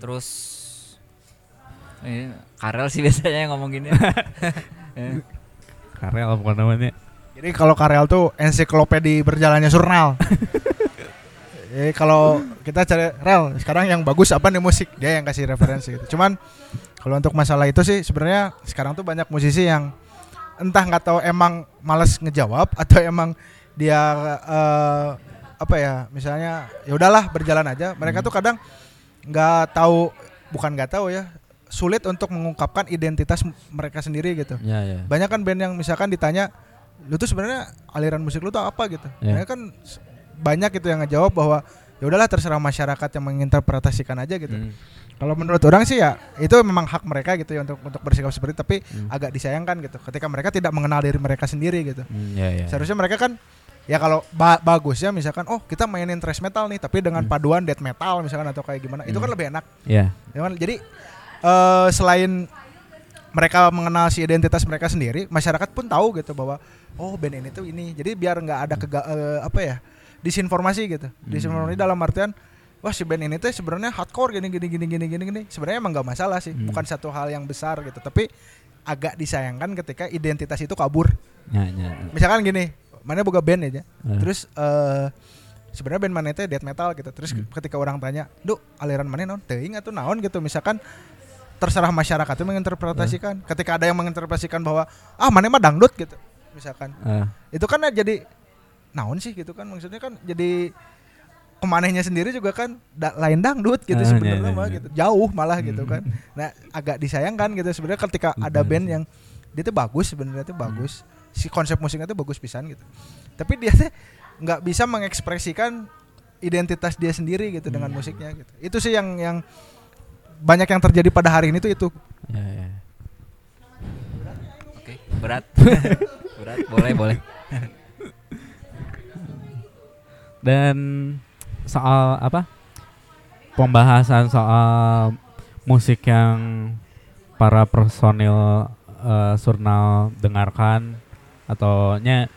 Terus Karel sih biasanya yang ngomong gini Karel bukan namanya. Jadi kalau Karel tuh ensiklopedi berjalannya surnal. Jadi kalau kita cari rel sekarang yang bagus apa nih musik dia yang kasih referensi gitu. Cuman kalau untuk masalah itu sih sebenarnya sekarang tuh banyak musisi yang entah nggak tahu emang males ngejawab atau emang dia eh, apa ya misalnya ya udahlah berjalan aja. Mereka tuh kadang nggak tahu bukan nggak tahu ya sulit untuk mengungkapkan identitas mereka sendiri gitu Ya, ya. banyak kan band yang misalkan ditanya lu tuh sebenarnya aliran musik lu tuh apa gitu Ya. mereka kan banyak itu yang ngejawab bahwa ya udahlah terserah masyarakat yang menginterpretasikan aja gitu Hmm. kalau menurut orang sih ya itu memang hak mereka gitu ya untuk untuk bersikap seperti itu tapi Hmm. agak disayangkan gitu ketika mereka tidak mengenal diri mereka sendiri gitu Hmm, ya, ya. seharusnya mereka kan ya kalau ba bagus ya misalkan oh kita mainin thrash metal nih tapi dengan Hmm. paduan death metal misalkan atau kayak gimana itu kan Hmm. lebih enak Ya. Ya kan? Jadi eh, selain mereka mengenal si identitas mereka sendiri, masyarakat pun tahu gitu bahwa oh band ini tuh ini. Jadi biar nggak ada kega eh, apa ya disinformasi gitu. Disinformasi dalam artian wah si band ini tuh sebenarnya hardcore gini gini gini gini gini gini. Sebenarnya emang nggak masalah sih, Hmm. bukan satu hal yang besar gitu. Tapi agak disayangkan ketika identitas itu kabur. Ya, ya. Misalkan gini, mana boga band aja. Eh. Terus eh sebenarnya band mana itu death metal gitu. Terus Hmm. ketika orang tanya, "Duh, aliran mana naon?" Teuing atau naon gitu. Misalkan terserah masyarakat itu menginterpretasikan. Ketika ada yang menginterpretasikan bahwa ah mana mah dangdut gitu. Misalkan. Eh, Itu kan jadi naon sih gitu kan maksudnya kan jadi kemanehnya sendiri juga kan da- lain dangdut gitu Ah, sebenarnya iya, mah gitu. Jauh malah gitu Hmm. kan. Nah, agak disayangkan gitu sebenarnya ketika ada Benar band yang dia tuh bagus sebenarnya tuh bagus. Hmm. Si konsep musiknya tuh bagus pisan gitu. Tapi dia tuh nggak bisa mengekspresikan identitas dia sendiri gitu dengan Hmm. musiknya gitu. Itu sih yang yang banyak yang terjadi pada hari ini tuh itu. ya, ya. oke berat berat boleh boleh Dan soal apa? Pembahasan soal musik yang para personil eh, Surnal dengarkan atau nya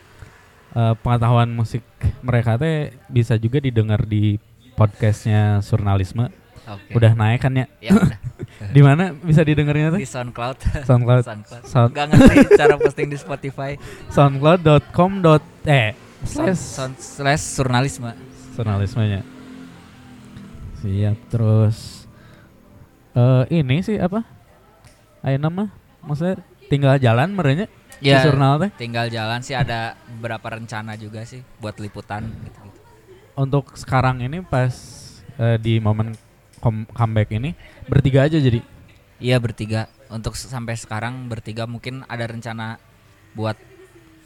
eh, pengetahuan musik mereka teh bisa juga didengar di podcastnya Surnalisme. Oke. Udah naik kan ya? ya udah. Di mana? Bisa didengarnya di teh? SoundCloud. SoundCloud. SoundCloud. Sound- nggak ngerti cara posting di Spotify. Soundcloud.com eh slash sound, slash jurnalisme. Jurnalismenya. Siap terus eh ini sih apa? Ayo nama maksudnya tinggal jalan merenya? Di ya jurnal teh? tinggal jalan sih. Ada beberapa rencana juga sih buat liputan gitu, untuk sekarang ini pas eh, di momen comeback ini bertiga aja jadi Iya bertiga. Untuk sampai sekarang bertiga mungkin ada rencana buat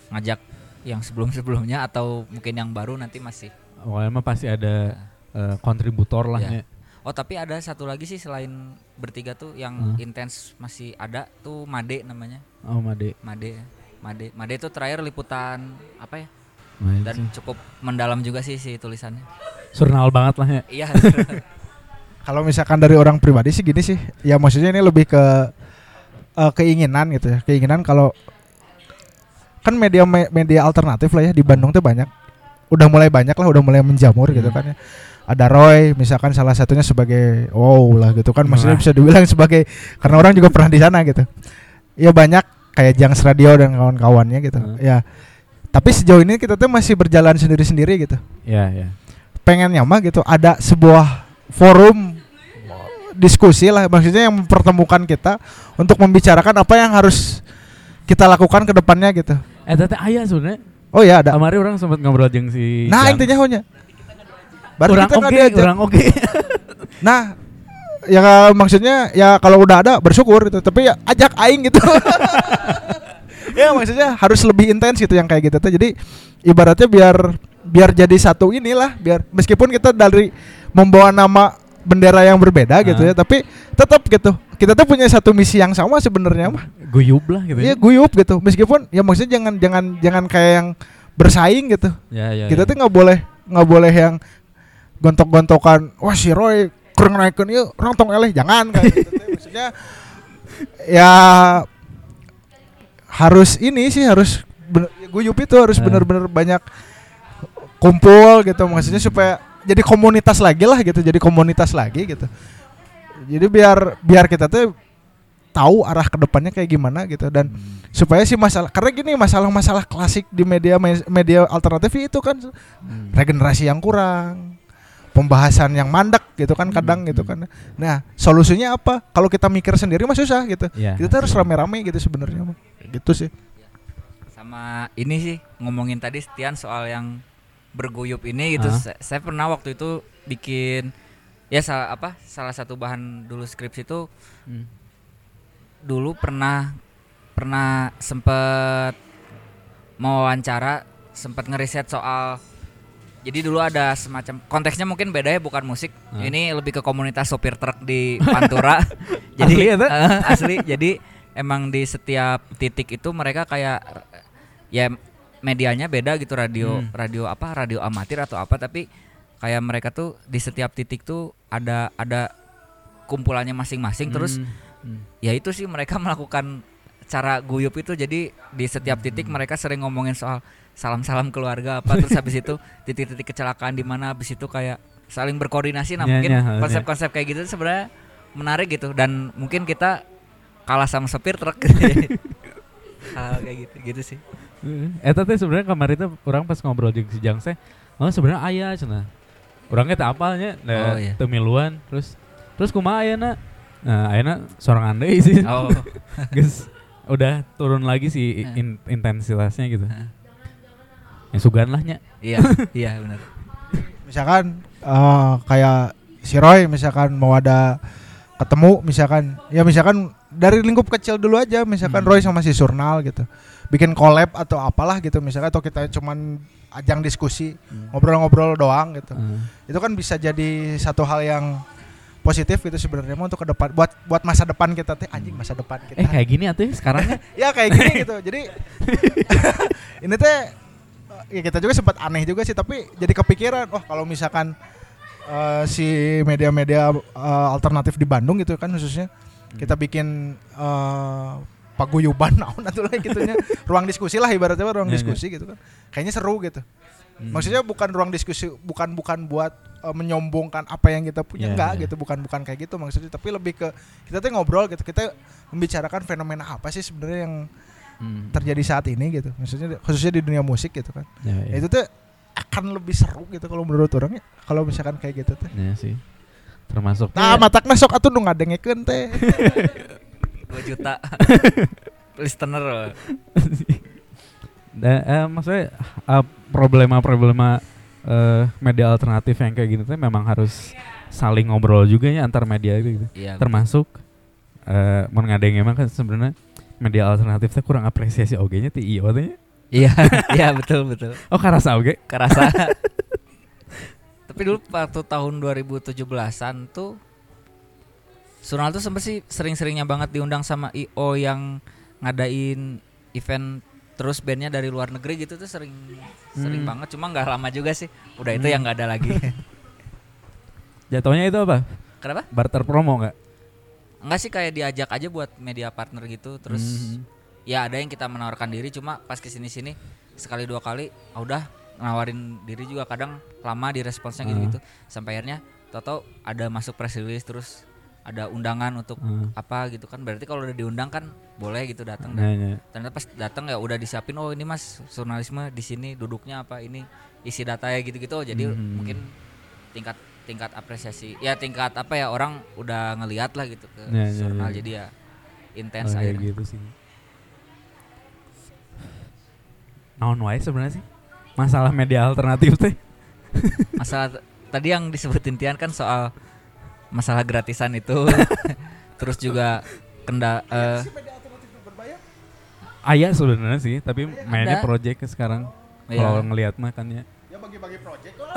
ngajak yang sebelum-sebelumnya atau mungkin yang baru nanti masih. awalnya mah pasti ada eh, kontributor lah Ya. ya. Oh tapi ada satu lagi sih selain bertiga tuh yang Hmm. intens masih ada tuh Made namanya. oh Made Made. Made. Made itu terakhir liputan apa ya? Main Dan sih. cukup mendalam juga sih si tulisannya. Surnal banget lah ya Iya. Kalau misalkan dari orang pribadi sih gini sih, ya maksudnya ini lebih ke eh, keinginan gitu ya, keinginan kalau kan media media alternatif lah ya di Bandung tuh banyak, udah mulai banyak lah, udah mulai menjamur gitu Hmm. kan ya. Ada Roy, misalkan salah satunya sebagai wow lah gitu kan, maksudnya bisa dibilang sebagai karena orang juga pernah di sana gitu. Ya banyak kayak Jangs Radio dan kawan-kawannya gitu. Hmm. Ya. Tapi sejauh ini kita tuh masih berjalan sendiri-sendiri gitu ya ya pengennya mah gitu ada sebuah forum diskusi lah maksudnya yang mempertemukan kita untuk membicarakan apa yang harus kita lakukan ke depannya gitu. eh teteh ayah sebenarnya Oh ya ada. kemarin orang sempat ngobrol jeung si Nah Jang. intinya hanya baru orang kita oke diajak. orang oke Nah ya maksudnya ya kalau udah ada bersyukur gitu tapi ya ajak aing gitu. ya maksudnya harus lebih intens gitu yang kayak gitu tuh. Jadi ibaratnya biar biar jadi satu inilah biar meskipun kita dari membawa nama bendera yang berbeda gitu Ah. ya, tapi tetap gitu. Kita tuh punya satu misi yang sama sebenarnya mah. Guyub lah gitu Iya ya. guyup gitu. Meskipun ya maksudnya jangan jangan jangan kayak yang bersaing gitu. Ya, ya, kita ya. tuh nggak boleh nggak boleh yang gontok-gontokan. Wah si Roy kurang naikin yuk orang tong eleh jangan kayak gitu. Maksudnya ya harus ini sih harus bener, ya guyup itu harus Eh. bener-bener banyak kumpul gitu maksudnya supaya jadi komunitas lagi lah gitu jadi komunitas lagi gitu jadi biar biar kita tuh tahu arah ke depannya kayak gimana gitu dan Hmm. supaya sih masalah karena gini masalah-masalah klasik di media media alternatif itu kan Hmm. regenerasi yang kurang pembahasan yang mandek gitu kan kadang Hmm, gitu hmm. kan nah solusinya apa kalau kita mikir sendiri mah susah gitu Ya. kita harus rame-rame gitu sebenarnya mah gitu sih sama ini sih ngomongin tadi Stian soal yang berguyup ini gitu Ah. saya, saya pernah waktu itu bikin ya salah apa salah satu bahan dulu skripsi itu Hmm. dulu pernah pernah sempet mau wawancara sempet ngeriset soal jadi dulu ada semacam konteksnya mungkin beda ya bukan musik Ah. ini lebih ke komunitas sopir truk di Pantura jadi Asli ya, eh, asli jadi emang di setiap titik itu mereka kayak ya medianya beda gitu radio Hmm. radio apa radio amatir atau apa tapi kayak mereka tuh di setiap titik tuh ada ada kumpulannya masing-masing terus Hmm. Hmm. ya itu sih mereka melakukan cara guyup itu jadi di setiap Hmm. titik mereka sering ngomongin soal salam-salam keluarga apa terus habis itu titik-titik kecelakaan di mana habis itu kayak saling berkoordinasi nah Ya, mungkin ya, ya. konsep-konsep kayak gitu sebenarnya menarik gitu dan mungkin kita kalah sama supir truk hal kayak gitu gitu sih Eta teh sebenarnya kemarin tuh orang pas ngobrol jeung si Jang teh, oh sebenarnya aya cenah. Urangnya teh apalnya, Oh, nah, iya. teu miluan, terus terus kumaha ayeuna? Nah, ayeuna sorang andai sih. oh Geus udah turun lagi sih in- intensitasnya gitu. Heeh. Ya sugan lah nya. iya iya benar misalkan eh, kayak si Roy misalkan mau ada ketemu misalkan ya misalkan dari lingkup kecil dulu aja misalkan Hmm. Roy sama si Surnal gitu bikin collab atau apalah gitu misalkan atau kita cuman ajang diskusi Hmm. ngobrol-ngobrol doang gitu Heeh. itu kan bisa jadi satu hal yang positif gitu sebenarnya untuk ke depan buat buat masa depan kita teh anjing masa depan kita Eh kayak gini atuh sekarang ya. ya kayak gini gitu jadi ini teh ya kita juga sempat aneh juga sih tapi jadi kepikiran oh kalau misalkan eh, si media-media eh, alternatif di Bandung gitu kan khususnya kita bikin eh, paguyuban naon atuh lah gitunya ruang diskusi lah ibaratnya ruang Ya, ya. diskusi gitu kan kayaknya seru gitu Hmm. maksudnya bukan ruang diskusi bukan bukan buat eh, menyombongkan apa yang kita punya Ya, enggak ya. gitu bukan bukan kayak gitu maksudnya tapi lebih ke kita tuh ngobrol gitu kita membicarakan fenomena apa sih sebenarnya yang Hmm. terjadi saat ini gitu maksudnya khususnya di dunia musik gitu kan Ya, Ya ya. itu tuh akan lebih seru gitu kalau menurut orang ya kalau misalkan kayak gitu teh Ya sih. Termasuk nah matakna sok atuh nu ngadengekeun teh 2 juta listener Da, eh, maksudnya eh, problema-problema eh, media alternatif yang kayak gitu tuh memang harus saling ngobrol juga ya antar media itu gitu. iya Termasuk eh mun ngadeng emang kan sebenarnya media alternatif teh kurang apresiasi oge nya ti ieu teh. nya. iya iya betul betul Oh karasa oge. kerasa tapi dulu waktu tahun 2017an tuh Tuh sempet sih sering-seringnya banget diundang sama IO yang ngadain event terus bandnya dari luar negeri gitu tuh sering sering Hmm. banget cuma nggak lama juga sih udah itu Hmm. yang nggak ada lagi Jatuhnya itu apa? kenapa Barter promo enggak? enggak sih kayak diajak aja buat media partner gitu terus Mhm. ya ada yang kita menawarkan diri cuma pas ke sini sini sekali dua kali ah udah nawarin diri juga kadang lama di responsnya gitu gitu sampai akhirnya tau ada masuk press release terus ada undangan untuk Hmm. apa gitu kan berarti kalau udah diundang kan boleh gitu datang Nah, dan ya. ternyata pas datang ya udah disiapin oh ini mas jurnalisme di sini duduknya apa ini isi data ya gitu gitu jadi Mhm. mungkin tingkat tingkat apresiasi ya tingkat apa ya orang udah ngelihat lah gitu ke Ya, jurnal ya. jadi ya intens Oh, akhirnya gitu sih. Naon wae sebenarnya sih? Masalah media alternatif teh. masalah tadi yang disebutin Tian kan soal masalah gratisan itu terus juga kenda eh, Aya sebenarnya sih, tapi mainnya Ada. project sekarang. Iya. Kalau ngelihat mah kan ya. ya bagi-bagi project kok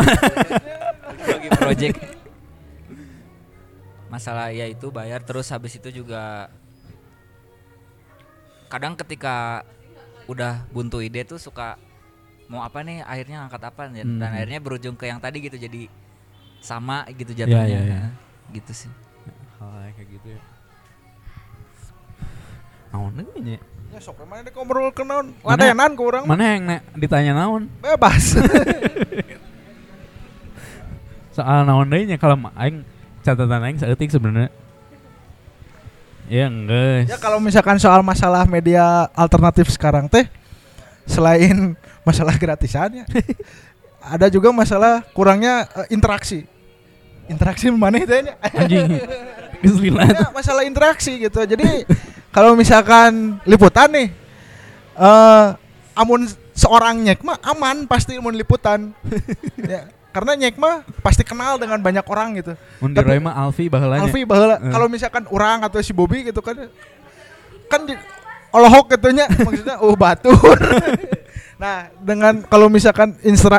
bagi project masalah ya itu bayar terus habis itu juga kadang ketika udah buntu ide tuh suka mau apa nih akhirnya angkat apa dan, dan Hmm. akhirnya berujung ke yang tadi gitu jadi sama gitu Iya, jatuhnya iya, iya. Gitu sih. Hal kayak gitu ya. Naon nya Ya sok mana dek ngobrol ke naon? Mana- Ladenan ke mana yang nek ditanya naon? Bebas. soal naon deui nya kalau aing catatan aing saeutik sebenarnya. Ya enggak ya kalau misalkan soal masalah media alternatif sekarang teh selain masalah gratisannya ada juga masalah kurangnya eh, interaksi. Interaksi mana itu ya? anjing Ya, masalah interaksi gitu. Jadi kalau misalkan liputan nih eh amun seorang nyek mah aman pasti amun liputan. ya, karena nyek mah pasti kenal dengan banyak orang gitu. mun di Roy mah Alfi baheulanya Alfi baheula Eh. kalau misalkan orang atau si Bobby gitu kan kan di olohok gitunya maksudnya oh batur. nah, dengan kalau misalkan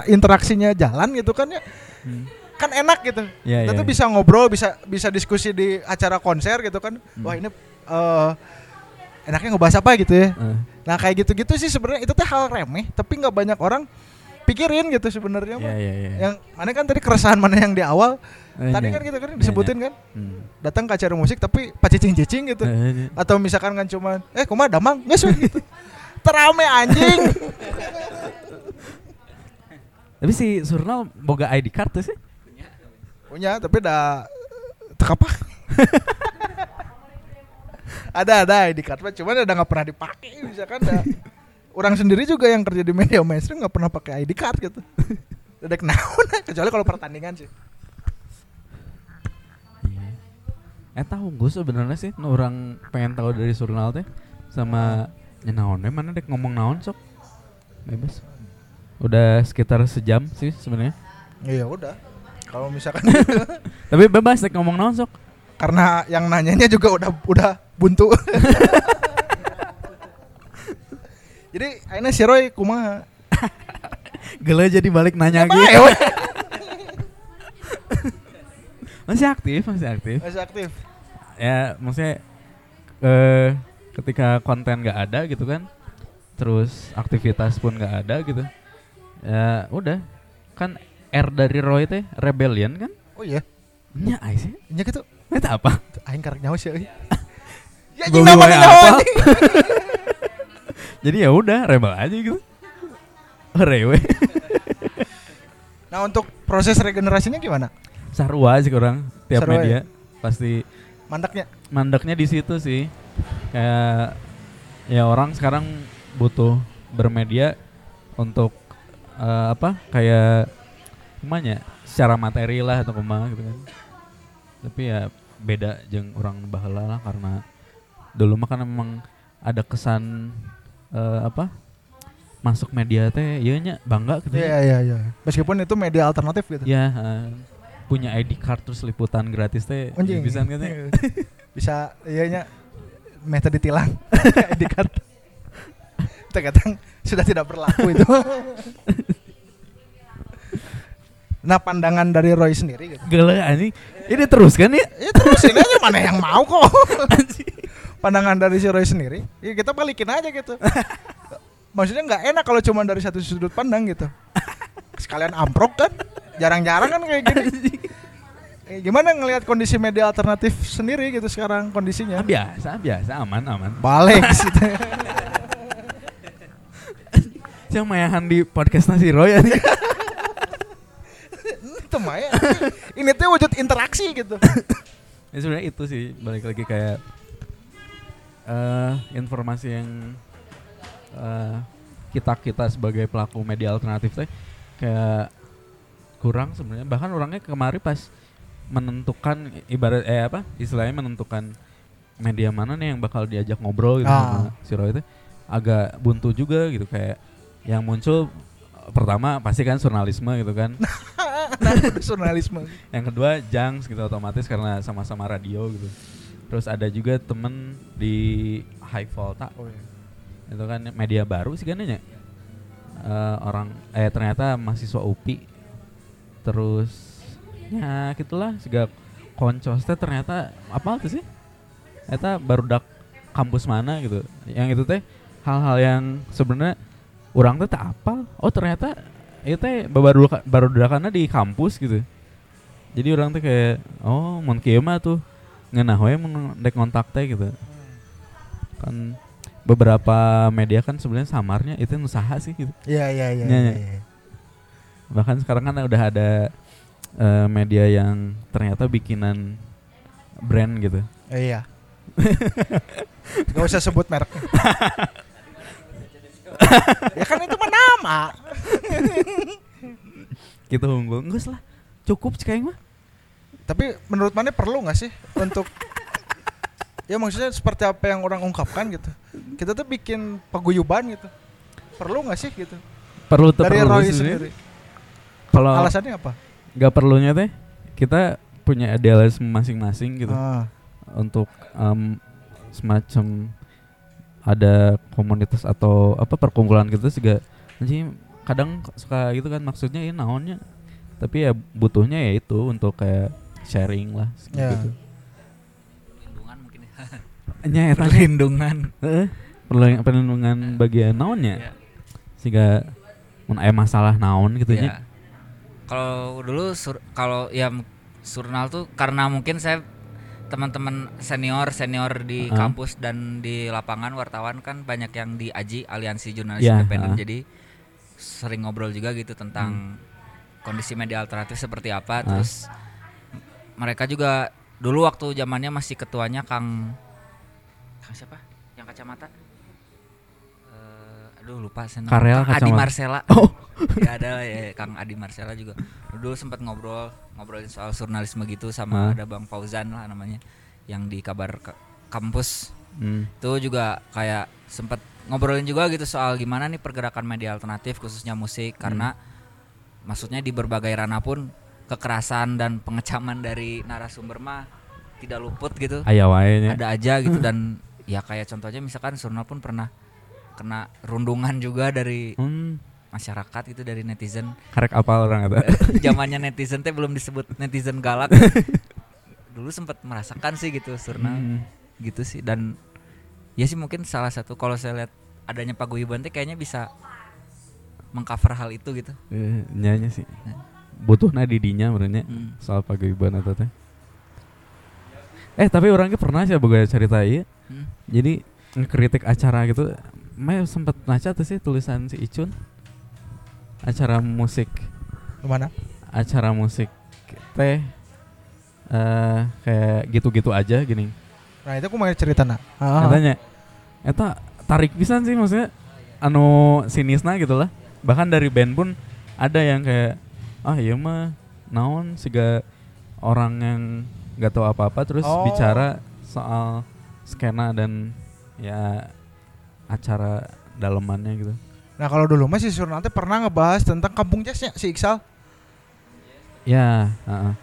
interaksinya jalan gitu kan ya Hmm. Kan enak gitu. Iya, Kita iya. tuh bisa ngobrol, bisa bisa diskusi di acara konser gitu kan. Hmm. Wah, ini eh enaknya ngebahas apa gitu ya. Eh, Nah, kayak gitu-gitu sih sebenarnya itu tuh hal remeh, tapi nggak banyak orang pikirin gitu sebenarnya iya mah. iya iya Yang mana kan tadi keresahan mana yang di awal. Eh, Tadi iya. kan gitu kan disebutin kan. Hmm. Datang ke acara musik tapi pacicing-cicing gitu. Eh, iya. Atau misalkan kan cuman eh kumaha damang, geus we gitu. Terame anjing. tapi si Surnal boga ID card tuh sih Punya, tapi dah tekapak. ada ada ID card cuman udah nggak pernah dipakai misalkan dah. Orang sendiri juga yang kerja di media mainstream nggak pernah pakai ID card gitu. Udah kenaun kecuali kalau pertandingan sih. Iya. Eh tahu gue sebenarnya sih orang pengen tahu dari Surnal teh sama ya naonnya mana dek ngomong naon sok bebas udah sekitar sejam sih sebenarnya Iya udah. Kalau misalkan tapi bebas dek ngomong naon sok karena yang nanyanya juga udah udah buntu. Jadi akhirnya si Roy kumaha? gele jadi balik nanya gitu we. masih aktif masih aktif Masih aktif. ya maksudnya eh ketika konten nggak ada gitu kan terus aktivitas pun nggak ada gitu ya udah kan R dari Roy teh rebellion kan Oh iya. nya ai sih Nya gitu. itu apa Aing karek nyawa sih. Ya nyawa apa? anjing. jadi ya udah rebel aja gitu rewe Nah untuk proses regenerasinya gimana? sarua sih kurang tiap Sarua media pasti Mandaknya? mandeknya di situ sih kayak ya orang sekarang butuh bermedia untuk eh, apa kayak gimana ya secara materi lah atau kumaha gitu kan tapi ya beda jeng orang baheula lah karena dulu mah kan emang ada kesan eh, apa masuk media teh iya nya bangga gitu Iya iya iya. Meskipun itu media alternatif gitu. ya eh, punya ID card terus liputan gratis teh Anjing. bisa kan ya? Bisa iya nya metode ditilang. ID card. Kadang sudah tidak berlaku itu. nah pandangan dari Roy sendiri gitu. Gila anjing. Ini terus kan ya? Ya terus ini aja mana yang mau kok. pandangan dari si Roy sendiri, ya kita balikin aja gitu. Maksudnya nggak enak kalau cuma dari satu sudut pandang gitu. Sekalian amprok kan, jarang-jarang kan kayak gini. Eh, gimana ngelihat kondisi media alternatif sendiri gitu sekarang kondisinya? biasa, biasa, aman, aman. Balik gitu. Yang mayahan di podcast nasi Roy anjing. Itu mah ya. Ini tuh wujud interaksi gitu. ya sebenarnya itu sih balik lagi kayak eh informasi yang eh, kita kita sebagai pelaku media alternatif teh kayak kurang sebenarnya bahkan orangnya kemarin pas menentukan ibarat eh apa istilahnya menentukan media mana nih yang bakal diajak ngobrol gitu Ah. sama si Roy itu agak buntu juga gitu kayak yang muncul pertama pasti kan jurnalisme gitu kan. Nah, jurnalisme. yang kedua Jangs gitu otomatis karena sama-sama radio gitu. Terus ada juga temen di High Volta. Oh, iya. itu kan media baru sih kan ya Eh, orang eh ternyata mahasiswa UPI terus ya gitulah segala koncos teh ternyata apa tuh sih? Eta baru dak kampus mana gitu. Yang itu teh hal-hal yang sebenarnya orang teh tak apal oh ternyata itu teh baru baru karena di kampus gitu jadi orang teh kayak oh kieu mah tuh ngeunah we dek kontak teh gitu kan beberapa media kan sebenarnya samarnya itu usaha sih gitu Iya iya iya. Iya, iya, iya. bahkan sekarang kan udah ada eh, media yang ternyata bikinan brand gitu Eh, Iya. Gak usah sebut merek. ya kan itu mah nama. gitu unggul enggak lah cukup sih kayaknya mah Tapi menurut mana perlu nggak sih untuk ya maksudnya seperti apa yang orang ungkapkan gitu. Kita tuh bikin paguyuban gitu. Perlu nggak sih gitu? perlu tuh Dari perlu Roy sih sendiri. kalau Alasannya apa? nggak perlunya teh kita punya idealisme masing-masing gitu Ah, untuk em, semacam ada komunitas atau apa perkumpulan gitu juga anjing kadang suka gitu kan maksudnya ini naonnya tapi ya butuhnya ya itu untuk kayak sharing lah Ya. gitu. Perlindungan mungkin ya. Perlindungan. heeh, perlu- perlindungan bagian naonnya Iya. sehingga mun aya masalah naon gitu Iya. nya Kalau dulu sur- kalau ya surnal tuh karena mungkin saya teman-teman senior senior di Ah. kampus dan di lapangan wartawan kan banyak yang di AJI Aliansi Jurnalis Iya, Independen ah. jadi sering ngobrol juga gitu tentang kondisi media alternatif seperti apa Ah. terus m- mereka juga dulu waktu zamannya masih ketuanya Kang Kang siapa yang kacamata aduh lupa nama. Karel Kang Adi. Marcella Oh. ya ada ya Kang Adi Marcella juga dulu sempat ngobrol ngobrolin soal jurnalisme gitu sama Ah. ada Bang Fauzan lah namanya yang di kabar Ka- kampus Hmm. itu juga kayak sempat ngobrolin juga gitu soal gimana nih pergerakan media alternatif khususnya musik Hmm. karena maksudnya di berbagai ranah pun kekerasan dan pengecaman dari narasumber mah tidak luput gitu aya wae nya ada aja gitu dan ya kayak contohnya misalkan Surnal pun pernah kena rundungan juga dari hmm, masyarakat itu dari netizen. Karek apal orang eta zamannya netizen teh belum disebut netizen galak. Dulu sempat merasakan sih gitu Surnal Hmm. gitu sih dan ya sih mungkin salah satu kalau saya lihat adanya paguyuban teh kayaknya bisa mengcover hal itu gitu. Eh, nyanya sih. Butuhnya di dinya menurutnya Hmm. soal paguyuban atau teh. Eh tapi orangnya pernah sih boga cerita iya Hmm. jadi ngekritik acara gitu Maya sempat baca tuh sih tulisan si Icun. Acara musik. Gimana? acara musik teh eh kayak gitu-gitu aja gini. Nah itu aku mau cerita nak. Ah, katanya eta tarik pisan sih maksudnya. Anu sinisna gitu lah. Bahkan dari band pun ada yang kayak ah iya mah naon siga orang yang nggak tahu apa-apa. Terus Oh. bicara soal skena dan ya acara dalemannya gitu Nah kalau dulu mah si Surnal teh pernah ngebahas tentang kampung jazznya si Iksal, ya heeh.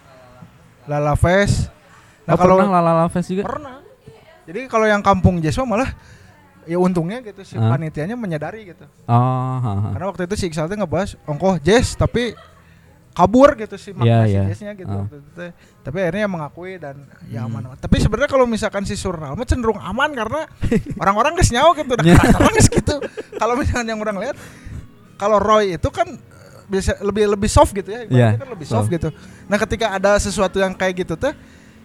Lala Fest. Nah oh, kalau pernah Lala Fest juga pernah. Jadi kalau yang kampung jazz malah ya untungnya gitu si Ah. panitianya menyadari gitu. oh heeh. Karena waktu itu si Iksal teh ngebahas ongkoh jazz tapi kabur gitu sih makna Iya, iya. jazznya gitu. Teh. Tapi akhirnya mengakui dan ya Hmm. aman. Tapi sebenarnya kalau misalkan si Surnal mah cenderung aman karena orang-orang geus nyawa gitu, udah Ya. kerasa geus gitu. Kalau misalkan yang orang lihat kalau Roy itu kan eh, bisa lebih lebih soft gitu ya, ibaratnya Iya, kan lebih soft soft. gitu. Nah, ketika ada sesuatu yang kayak gitu teh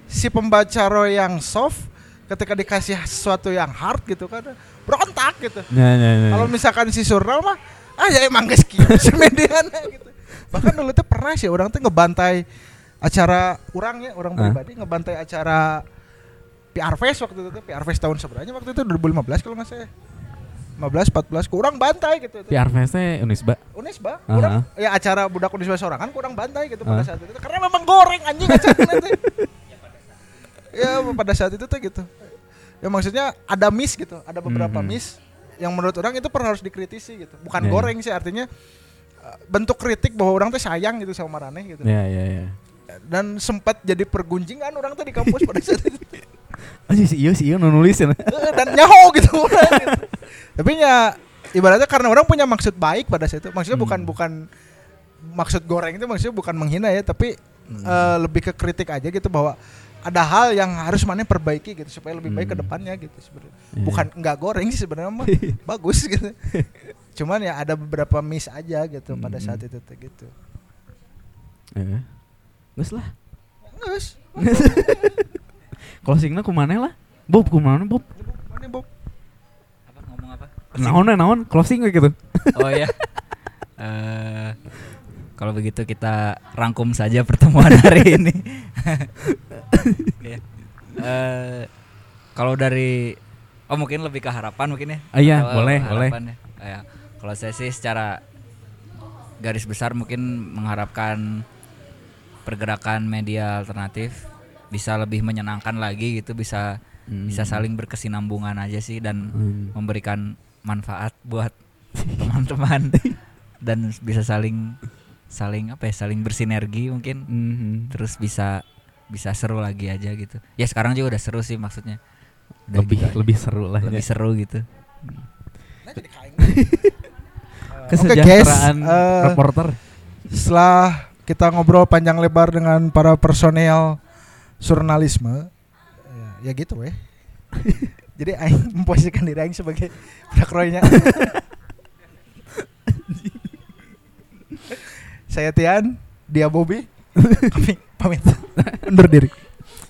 si pembaca Roy yang soft ketika dikasih sesuatu yang hard gitu kan berontak gitu. Ya, ya, ya. Kalau misalkan si Surnal mah ah ya emang geus kieu si mediana gitu. Bahkan dulu tuh pernah sih orang tuh ngebantai acara orang ya, orang Hah? pribadi ngebantai acara PR Fest waktu itu tuh, PR Fest tahun sebenarnya waktu itu 2015 kalau nggak salah. 15 14 kurang bantai gitu. tuh. PR Fest teh Unisba Unisba, Aha. kurang ya acara budak Unisba sorangan kurang bantai gitu pada Ah. saat itu karena memang goreng anjing acara nanti. ya pada saat itu tuh gitu. Ya maksudnya ada miss gitu, ada beberapa Mhm. miss yang menurut orang itu pernah harus dikritisi gitu. Bukan Ya. goreng sih artinya bentuk kritik bahwa orang tuh sayang gitu sama Maraneh gitu. ya ya ya Dan sempat jadi pergunjingan orang tuh di kampus pada saat itu. oh si iya si iya nu nulis ya Eh, dan nyaho gitu orang gitu. Tapi ya ibaratnya karena orang punya maksud baik pada saat itu. Maksudnya bukan Hmm. bukan maksud goreng itu maksudnya bukan menghina ya, tapi eh, lebih ke kritik aja gitu bahwa ada hal yang harus mana perbaiki gitu supaya lebih baik ke Hmm. depannya gitu sebenarnya. Iya. Bukan nggak goreng sih sebenarnya mah bagus gitu. Cuman ya ada beberapa miss aja gitu pada Hmm. saat itu tuh, gitu. Eh. Geus lah. Nges. Closingnya kumana lah? Bob kumana Bob? Mana Bob? Apa ngomong apa? Naon naon closing gitu. Oh ya. Eh kalau begitu kita rangkum saja pertemuan hari ini. Iya. Eh, kalau dari oh mungkin lebih ke harapan mungkin ya. Ah, iya, Atau boleh, harapan ya. Ah, ya. Kalau saya sih secara garis besar mungkin mengharapkan pergerakan media alternatif bisa lebih menyenangkan lagi gitu bisa bisa Hmm. saling berkesinambungan aja sih dan Hmm. memberikan manfaat buat teman-teman dan bisa saling saling apa ya saling bersinergi mungkin Mhm. terus bisa bisa seru lagi aja gitu ya sekarang juga udah seru sih maksudnya Udah lebih juga lebih seru lah lebih ya. seru gitu Nah. Kesejahteraan Oke, guys, eh, reporter. setelah kita ngobrol panjang lebar dengan para personel jurnalisme ya, ya gitu weh jadi aing memposisikan diri aing sebagai budak saya Tian dia Bobby. Kami pamit. Undur diri.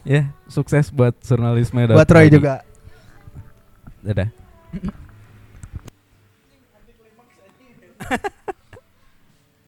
Ya, sukses buat jurnalisme dan buat Roy juga. Dadah.